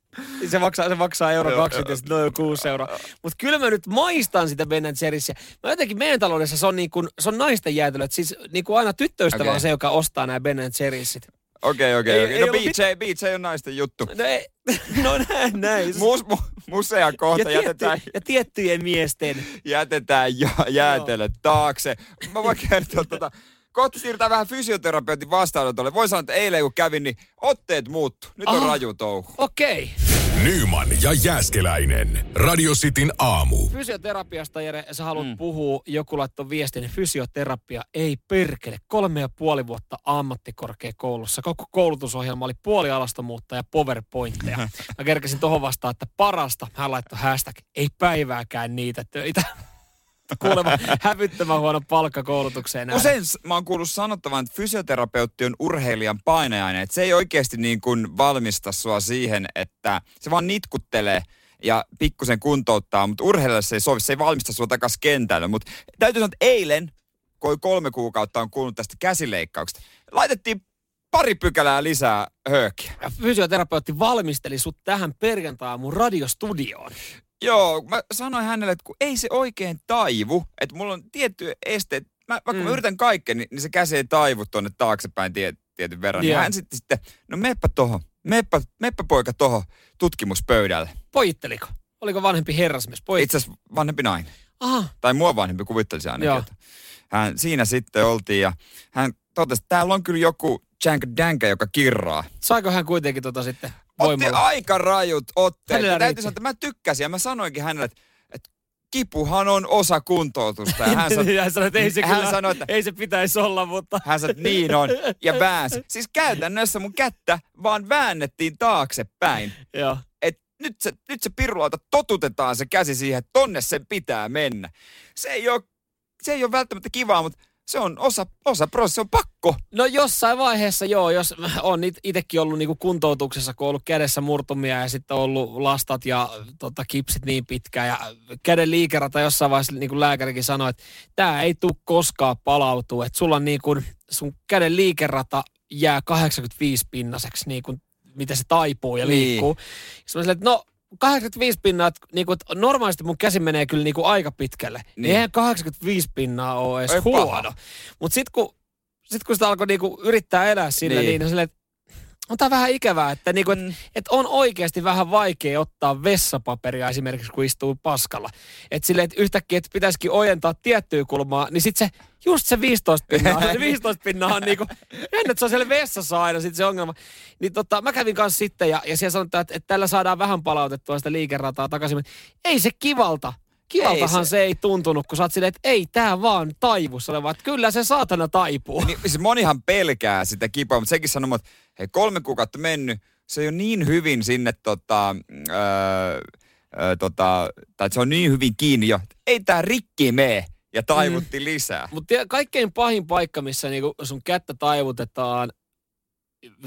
se maksaa, se maksaa euro Joo, 20 ja sitten noin 6 euroa. Mutta kyllä mä nyt maistan sitä Ben Jerry'siä. Mä jotenkin meidän taloudessa se on, niin kuin, se on naisten jäätelöt. Siis niin kuin aina tyttöystävä Okei. on se, joka ostaa nämä Ben Jerry'sit. Okei, Ei- okei. ei okei. No BJ, BJ on naisten juttu. No, ei, no näin, näin. Mus, mu, musea kohta ja, jätetään, tietty, ja tiettyjen miesten. jätetään ja, jäätelöt taakse. Mä voin kertoa tota, kohta siirrytään vähän fysioterapeutin vastaanotolle. Voin sanoa, että eilen kun kävin, niin otteet muuttu. Nyt on Aha. raju touhu. Okei. Nyman ja Jääskeläinen. Radio Cityn aamu. Fysioterapiasta, Jere, sä haluat mm. puhua. Joku laittoi viestin, fysioterapia ei perkele. Kolme ja puoli vuotta ammattikorkeakoulussa. Koko koulutusohjelma oli puoli alastomuutta ja powerpointteja. Mä kerkesin tohon vastaan, että parasta. Hän laittoi hashtag, ei päivääkään niitä töitä. Kuulemma hävyttömän huono palkka koulutukseen. Usein mä oon kuullut sanottavan, että fysioterapeutti on urheilijan painajainen. Että se ei oikeasti niin kuin valmista sua siihen, että se vaan nitkuttelee ja pikkusen kuntouttaa, mutta urheilijalle se ei sovi, se ei valmista sua takaisin kentälle. Mutta täytyy sanoa, että eilen, kun kolme kuukautta on kuullut tästä käsileikkauksesta, laitettiin pari pykälää lisää höökiä. Ja fysioterapeutti valmisteli sut tähän perjantai mun radiostudioon. Joo, mä sanoin hänelle, että kun ei se oikein taivu, että mulla on tietty este, mä, vaikka mm. Mä yritän kaikkea, niin, niin se käsi ei taivu tuonne taaksepäin tie, tietyn verran. Niin Joo. hän sitten, sitten, no meppä tohon, meppä, meppä poika tohon tutkimuspöydälle. Pojitteliko? Oliko vanhempi herrasmies? Pojit... Itse asiassa vanhempi nainen, Aha, tai mua vanhempi kuvittelisi ainakin. Joo. Että hän, siinä sitten oltiin ja hän totesi, että täällä on kyllä joku jank dänkä, joka kirraa. saiko hän kuitenkin tota sitten Otti voimalla? aika rajut otteet. Hänellä täytyy sanoa, että mä tykkäsin ja mä sanoinkin hänelle, että, että kipuhan on osa kuntoutusta. Ja hän sanoi, hän sanoi, että ei se, hän kyllä, sanoi, että ei se pitäisi olla, mutta... hän sanoi, että niin on. Ja väänsi. Siis käytännössä mun kättä vaan väännettiin taaksepäin. Joo. Et nyt se, nyt se pirulauta totutetaan se käsi siihen, että tonne sen pitää mennä. Se ei ole, se ei ole välttämättä kivaa, mutta se on osa, osa prosessia, se on pakko. No jossain vaiheessa joo, jos on itsekin ollut niinku kuntoutuksessa, kun on ollut kädessä murtumia ja sitten ollut lastat ja tota, kipsit niin pitkään ja käden liikerata jossain vaiheessa niin kuin lääkärikin sanoi, että tämä ei tule koskaan palautua, että sulla on niin kuin, sun käden liikerata jää 85 pinnaseksi, niin kuin, miten se taipuu ja Niin. liikkuu. Sitten mä silleen, että no 85 pinnaa, niinku, että normaalisti mun käsi menee kyllä niinku aika pitkälle. Niin. Niin. Eihän 85 pinnaa ole edes Ei huono. Mutta sitten kun, sit kun sitä alkoi niinku yrittää elää sillä, niin, Niin. niin silleen, että on tää vähän ikävää, että niinku, et, Mm. et on oikeasti vähän vaikea ottaa vessapaperia esimerkiksi, kun istuu paskalla. Että silleen, että yhtäkkiä, että pitäisikin ojentaa tiettyä kulmaa, niin sitten se, just se 15 pinnaa, se 15 pinnaa on niinku, jännä, että se on siellä vessassa aina sit se ongelma. Niin tota, mä kävin kanssa sitten ja, ja siellä sanotaan, että, että tällä saadaan vähän palautettua sitä liikerataa takaisin. Ei se kivalta. Kivaltahan Ei se. se. ei tuntunut, kun sä oot silleen, että ei tää vaan taivussa ole, vaan kyllä se saatana taipuu. Niin, siis monihan pelkää sitä kipua, mutta sekin sanoo, että hei kolme kuukautta mennyt, se ole niin hyvin sinne tota, öö, öö, tota, tai se on niin hyvin kiinni jo, että ei tää rikki mene. Ja taivutti mm. lisää. Mutta kaikkein pahin paikka, missä niinku sun kättä taivutetaan,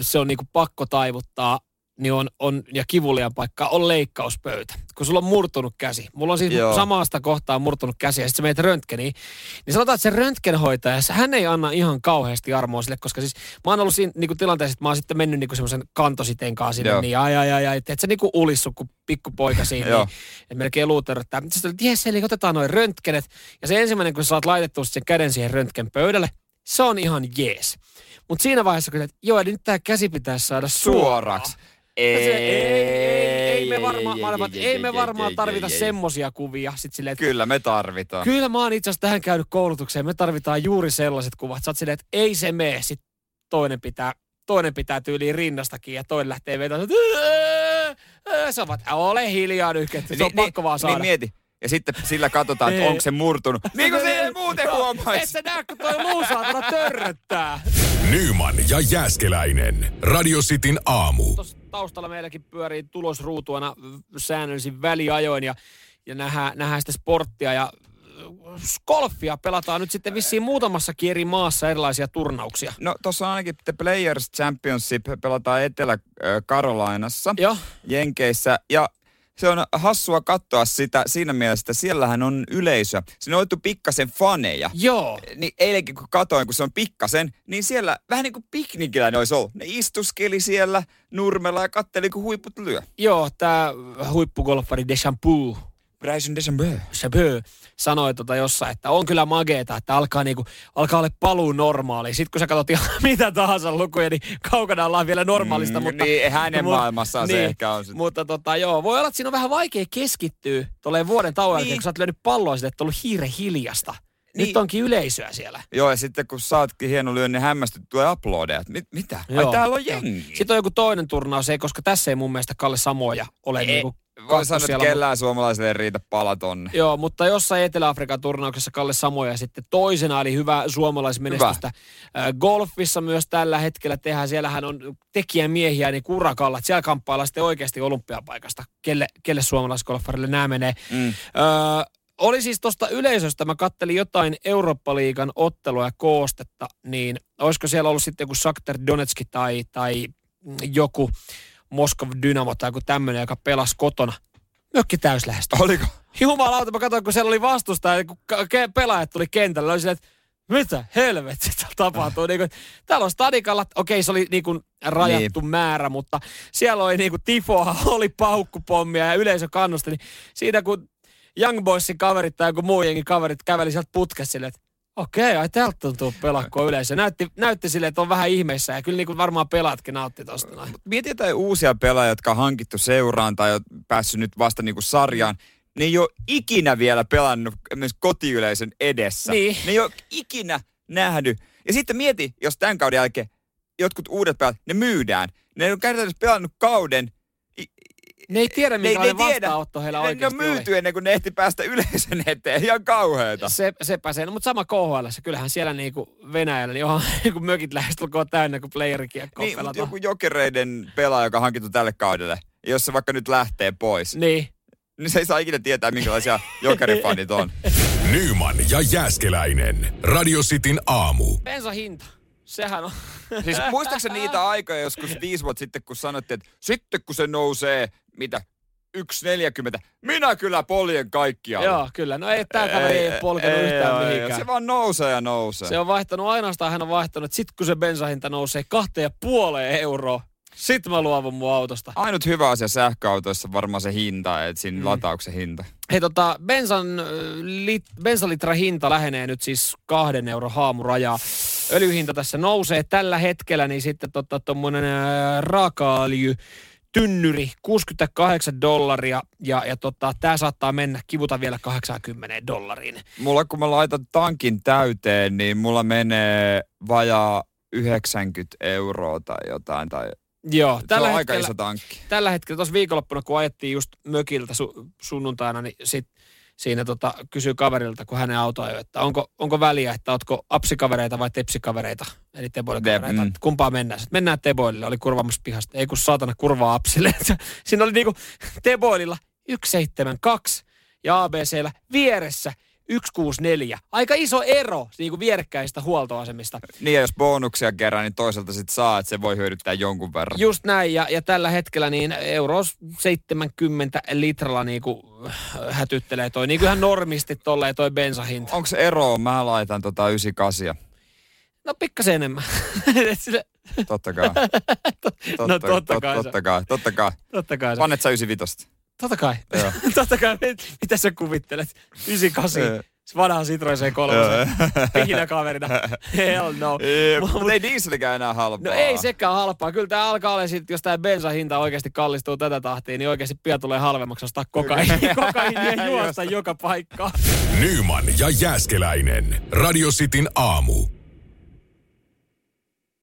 se on niinku pakko taivuttaa, niin on, on, ja kivulian paikka on leikkauspöytä. Kun sulla on murtunut käsi. Mulla on siis Joo. samasta kohtaa murtunut käsi, ja sitten sä meet röntgeniin. Niin sanotaan, että se röntgenhoitaja, hän ei anna ihan kauheasti armoa sille, koska siis mä oon ollut siinä niinku tilanteessa, että mä oon sitten mennyt niinku semmoisen kantositeen kanssa sinne, Joo. niin ai ai ai ai, että et sä niinku ulissu kuin pikkupoika siinä, niin, että melkein luut törröttää. Sitten että jes, eli otetaan noin röntgenet, ja se ensimmäinen, kun sä saat laitettua sen käden siihen röntgen pöydälle, se on ihan jees. Mutta siinä vaiheessa, kun että joo, nyt tämä käsi pitäisi saada suoraksi. Suoraksi. Ei, Ei, ei, ei, ei, me varmaan, ei, me varmaan ei, tarvita ei, ei. semmosia kuvia. Sit silleen, että Kyllä me tarvitaan. kyllä mä oon itse asiassa tähän käynyt koulutukseen, me tarvitaan juuri sellaiset kuvat. Sä oot silleen, että ei se mene, sit toinen pitää, toinen pitää tyyliin rinnastakin ja toinen lähtee vetämään, että Sä vaat, ole hiljaa nyt, se on pakko vaan saada. Niin mieti. Ja sitten sillä katsotaan, että Niin. onko se murtunut. Niin kuin se ei muuten Et huomaisi. sä näe, kun toi muu saatana törröttää. Nyman ja Jääskeläinen. Radio Cityn aamu. Tuossa taustalla meilläkin pyörii tulosruutuana säännöllisin väliajoin ja, ja nähdään, nähdään sitä sporttia ja äh, golfia pelataan nyt sitten vissiin muutamassakin eri maassa erilaisia turnauksia. No tuossa on ainakin The Players Championship pelataan Etelä-Karolainassa, Joo, Jenkeissä. Ja se on hassua katsoa sitä siinä mielessä, että siellähän on yleisö. Siinä on otettu pikkasen faneja. joo. Niin eilenkin kun katoin, kun se on pikkasen, niin siellä vähän niin kuin piknikillä ne olisi ollut. Ne istuskeli siellä nurmella ja katteli, kun huiput lyö. Joo, tämä huippugolfari Deschamps Bryson DeChambeau. Chabeux sanoi tota jossain, että on kyllä mageeta, että alkaa, niinku, alkaa olla paluu normaali. Sitten kun sä katsot ihan mitä tahansa lukuja, niin kaukana ollaan vielä normaalista. Mm, mutta, niin, hänen mu- maailmassaan se ehkä on sit. Mutta tota, joo, voi olla, että siinä on vähän vaikea keskittyä tolleen vuoden tauon jälkeen, Niin. kun sä oot lyönyt palloa sitten, että on ollut hiire hiljasta. Nyt Niin. onkin yleisöä siellä. Joo, ja sitten kun saatkin hieno lyön, niin hämmästyt tulee uploadeja. että Mit, mitä? Ai Joo. täällä on jengi. Sitten on joku toinen turnaus, ei, koska tässä ei mun mielestä Kalle Samoja ole Ei, niinku Voi sanoa, että kellään suomalaiselle ei riitä pala tonne. Joo, mutta jossain Etelä-Afrikan turnauksessa Kalle Samoja sitten toisena, eli hyvä suomalaismenestystä. Äh, Golfissa myös tällä hetkellä tehdään, siellähän on tekijämiehiä niin kurakalla, siellä kamppaillaan sitten oikeasti olympiapaikasta, kelle, kelle suomalaisgolfarille nämä menee. Mm. Öö, oli siis tuosta yleisöstä, mä kattelin jotain Eurooppa-liigan ottelua ja koostetta, niin olisiko siellä ollut sitten joku Shakhtar Donetski tai, tai joku Moskov Dynamo tai joku tämmöinen, joka pelasi kotona. Mökki täyslähestä. Oliko? Jumalauta, mä katsoin, kun siellä oli vastustaja, kun pelaajat tuli kentälle, oli silleen, että mitä helvettiä täällä tapahtuu. Niin kuin, täällä on stadikalla, okei se oli niin kuin rajattu niin. määrä, mutta siellä oli niin kuin tifoa, oli paukkupommia ja yleisö kannusti. Niin siinä kun Young Boysin kaverit tai joku muu jengi kaverit käveli sieltä putkessa silleen, että okei, ai täältä tuntuu pelakkoa yleisö. Näytti, näytti silleen, että on vähän ihmeissä ja kyllä niin kuin varmaan pelaatkin nautti tosta. Noin. Mieti jotain uusia pelaajia, jotka on hankittu seuraan tai on päässyt nyt vasta niinku sarjaan. Ne ei ole ikinä vielä pelannut myös kotiyleisön edessä. Niin. Ne ei ole ikinä nähnyt. Ja sitten mieti, jos tämän kauden jälkeen jotkut uudet pelaajat, ne myydään. Ne ole käytännössä pelannut kauden. Ne ei tiedä, ne ei- ne minkälainen tiedä. vastaanotto heillä Ne, ne on oikeasti oli. myyty ennen kuin ne ehti päästä yleisön eteen. Ihan kauheeta. Se, sepä se. No, mutta sama KHL, kyllähän siellä niinku Venäjällä, niin onhan niinku mökit lähestulkoon täynnä, kun playerikiekkoa Niin, mutta pelataan. joku jokereiden pelaaja, joka on hankittu tälle kaudelle. Jos se vaikka nyt lähtee pois, Niin. niin se ei saa ikinä tietää, minkälaisia jokerifanit on. Nyman ja Jääskeläinen. Radio Cityn aamu. Bensa hinta. Sehän on. Siis muistaakseni niitä aikoja joskus viisi vuotta sitten, kun sanottiin, että sitten kun se nousee, mitä, 1,40, minä kyllä poljen kaikkia. Joo, kyllä. No ei, tää kaveri ei ole polkenut yhtään mihinkään. Se vaan nousee ja nousee. Se on vaihtanut, ainoastaan hän on vaihtanut, että sit kun se bensahinta nousee kahteen ja puoleen euroa, sit mä luovun mun autosta. Ainut hyvä asia sähköautoissa varmaan se hinta, että siinä mm. latauksen hinta. Hei tota, bensan, ö, lit, bensalitra hinta lähenee nyt siis kahden euron haamurajaa. Öljyhinta tässä nousee tällä hetkellä, niin sitten tota tommonen ää, raakaöljy tynnyri 68 dollaria ja, ja tota, tämä saattaa mennä kivuta vielä 80 dollariin. Mulla kun mä laitan tankin täyteen, niin mulla menee vajaa 90 euroa tai jotain. Tai Joo, se tällä on aika hetkellä, iso tankki. tällä hetkellä tuossa viikonloppuna, kun ajettiin just mökiltä su, sunnuntaina, niin sit siinä tota, kysyy kaverilta, kun hänen auto ajoi, että onko, onko väliä, että ootko apsikavereita vai tepsikavereita, eli teboilikavereita. Mm. Kumpaa mennään? Sitten mennään teboilille, oli kurvaamassa pihasta. Ei kun saatana kurvaa apsille. siinä oli niinku teboililla 172 ja ABCllä vieressä 164. Aika iso ero niin kuin vierekkäistä huoltoasemista. Niin ja jos bonuksia kerran, niin toisaalta sit saa, että se voi hyödyttää jonkun verran. Just näin, ja, ja tällä hetkellä niin euro 70 litralla niin kuin hätyttelee toi, niin kuin ihan normisti tolleen toi bensahinta. Onko se ero? Mä laitan tota 98. No pikkasen enemmän. Totta kai. Totta, No, totta kai Totta kai. Totta kai. totta kai se. Pannet sä 95. Totta kai. Totta kai. Mitä sä kuvittelet? 98. Joo. Se vanha Citroen C3. Pihinä kaverina. Hell no. Mutta ei dieselikään enää halpaa. No ei sekään halpaa. Kyllä tämä alkaa olla sit, jos tämä bensahinta oikeasti kallistuu tätä tahtia, niin oikeasti pian tulee halvemmaksi ostaa kokainia, kokainia ja juosta joka paikkaan. Nyman ja Jääskeläinen. Radio Cityn aamu.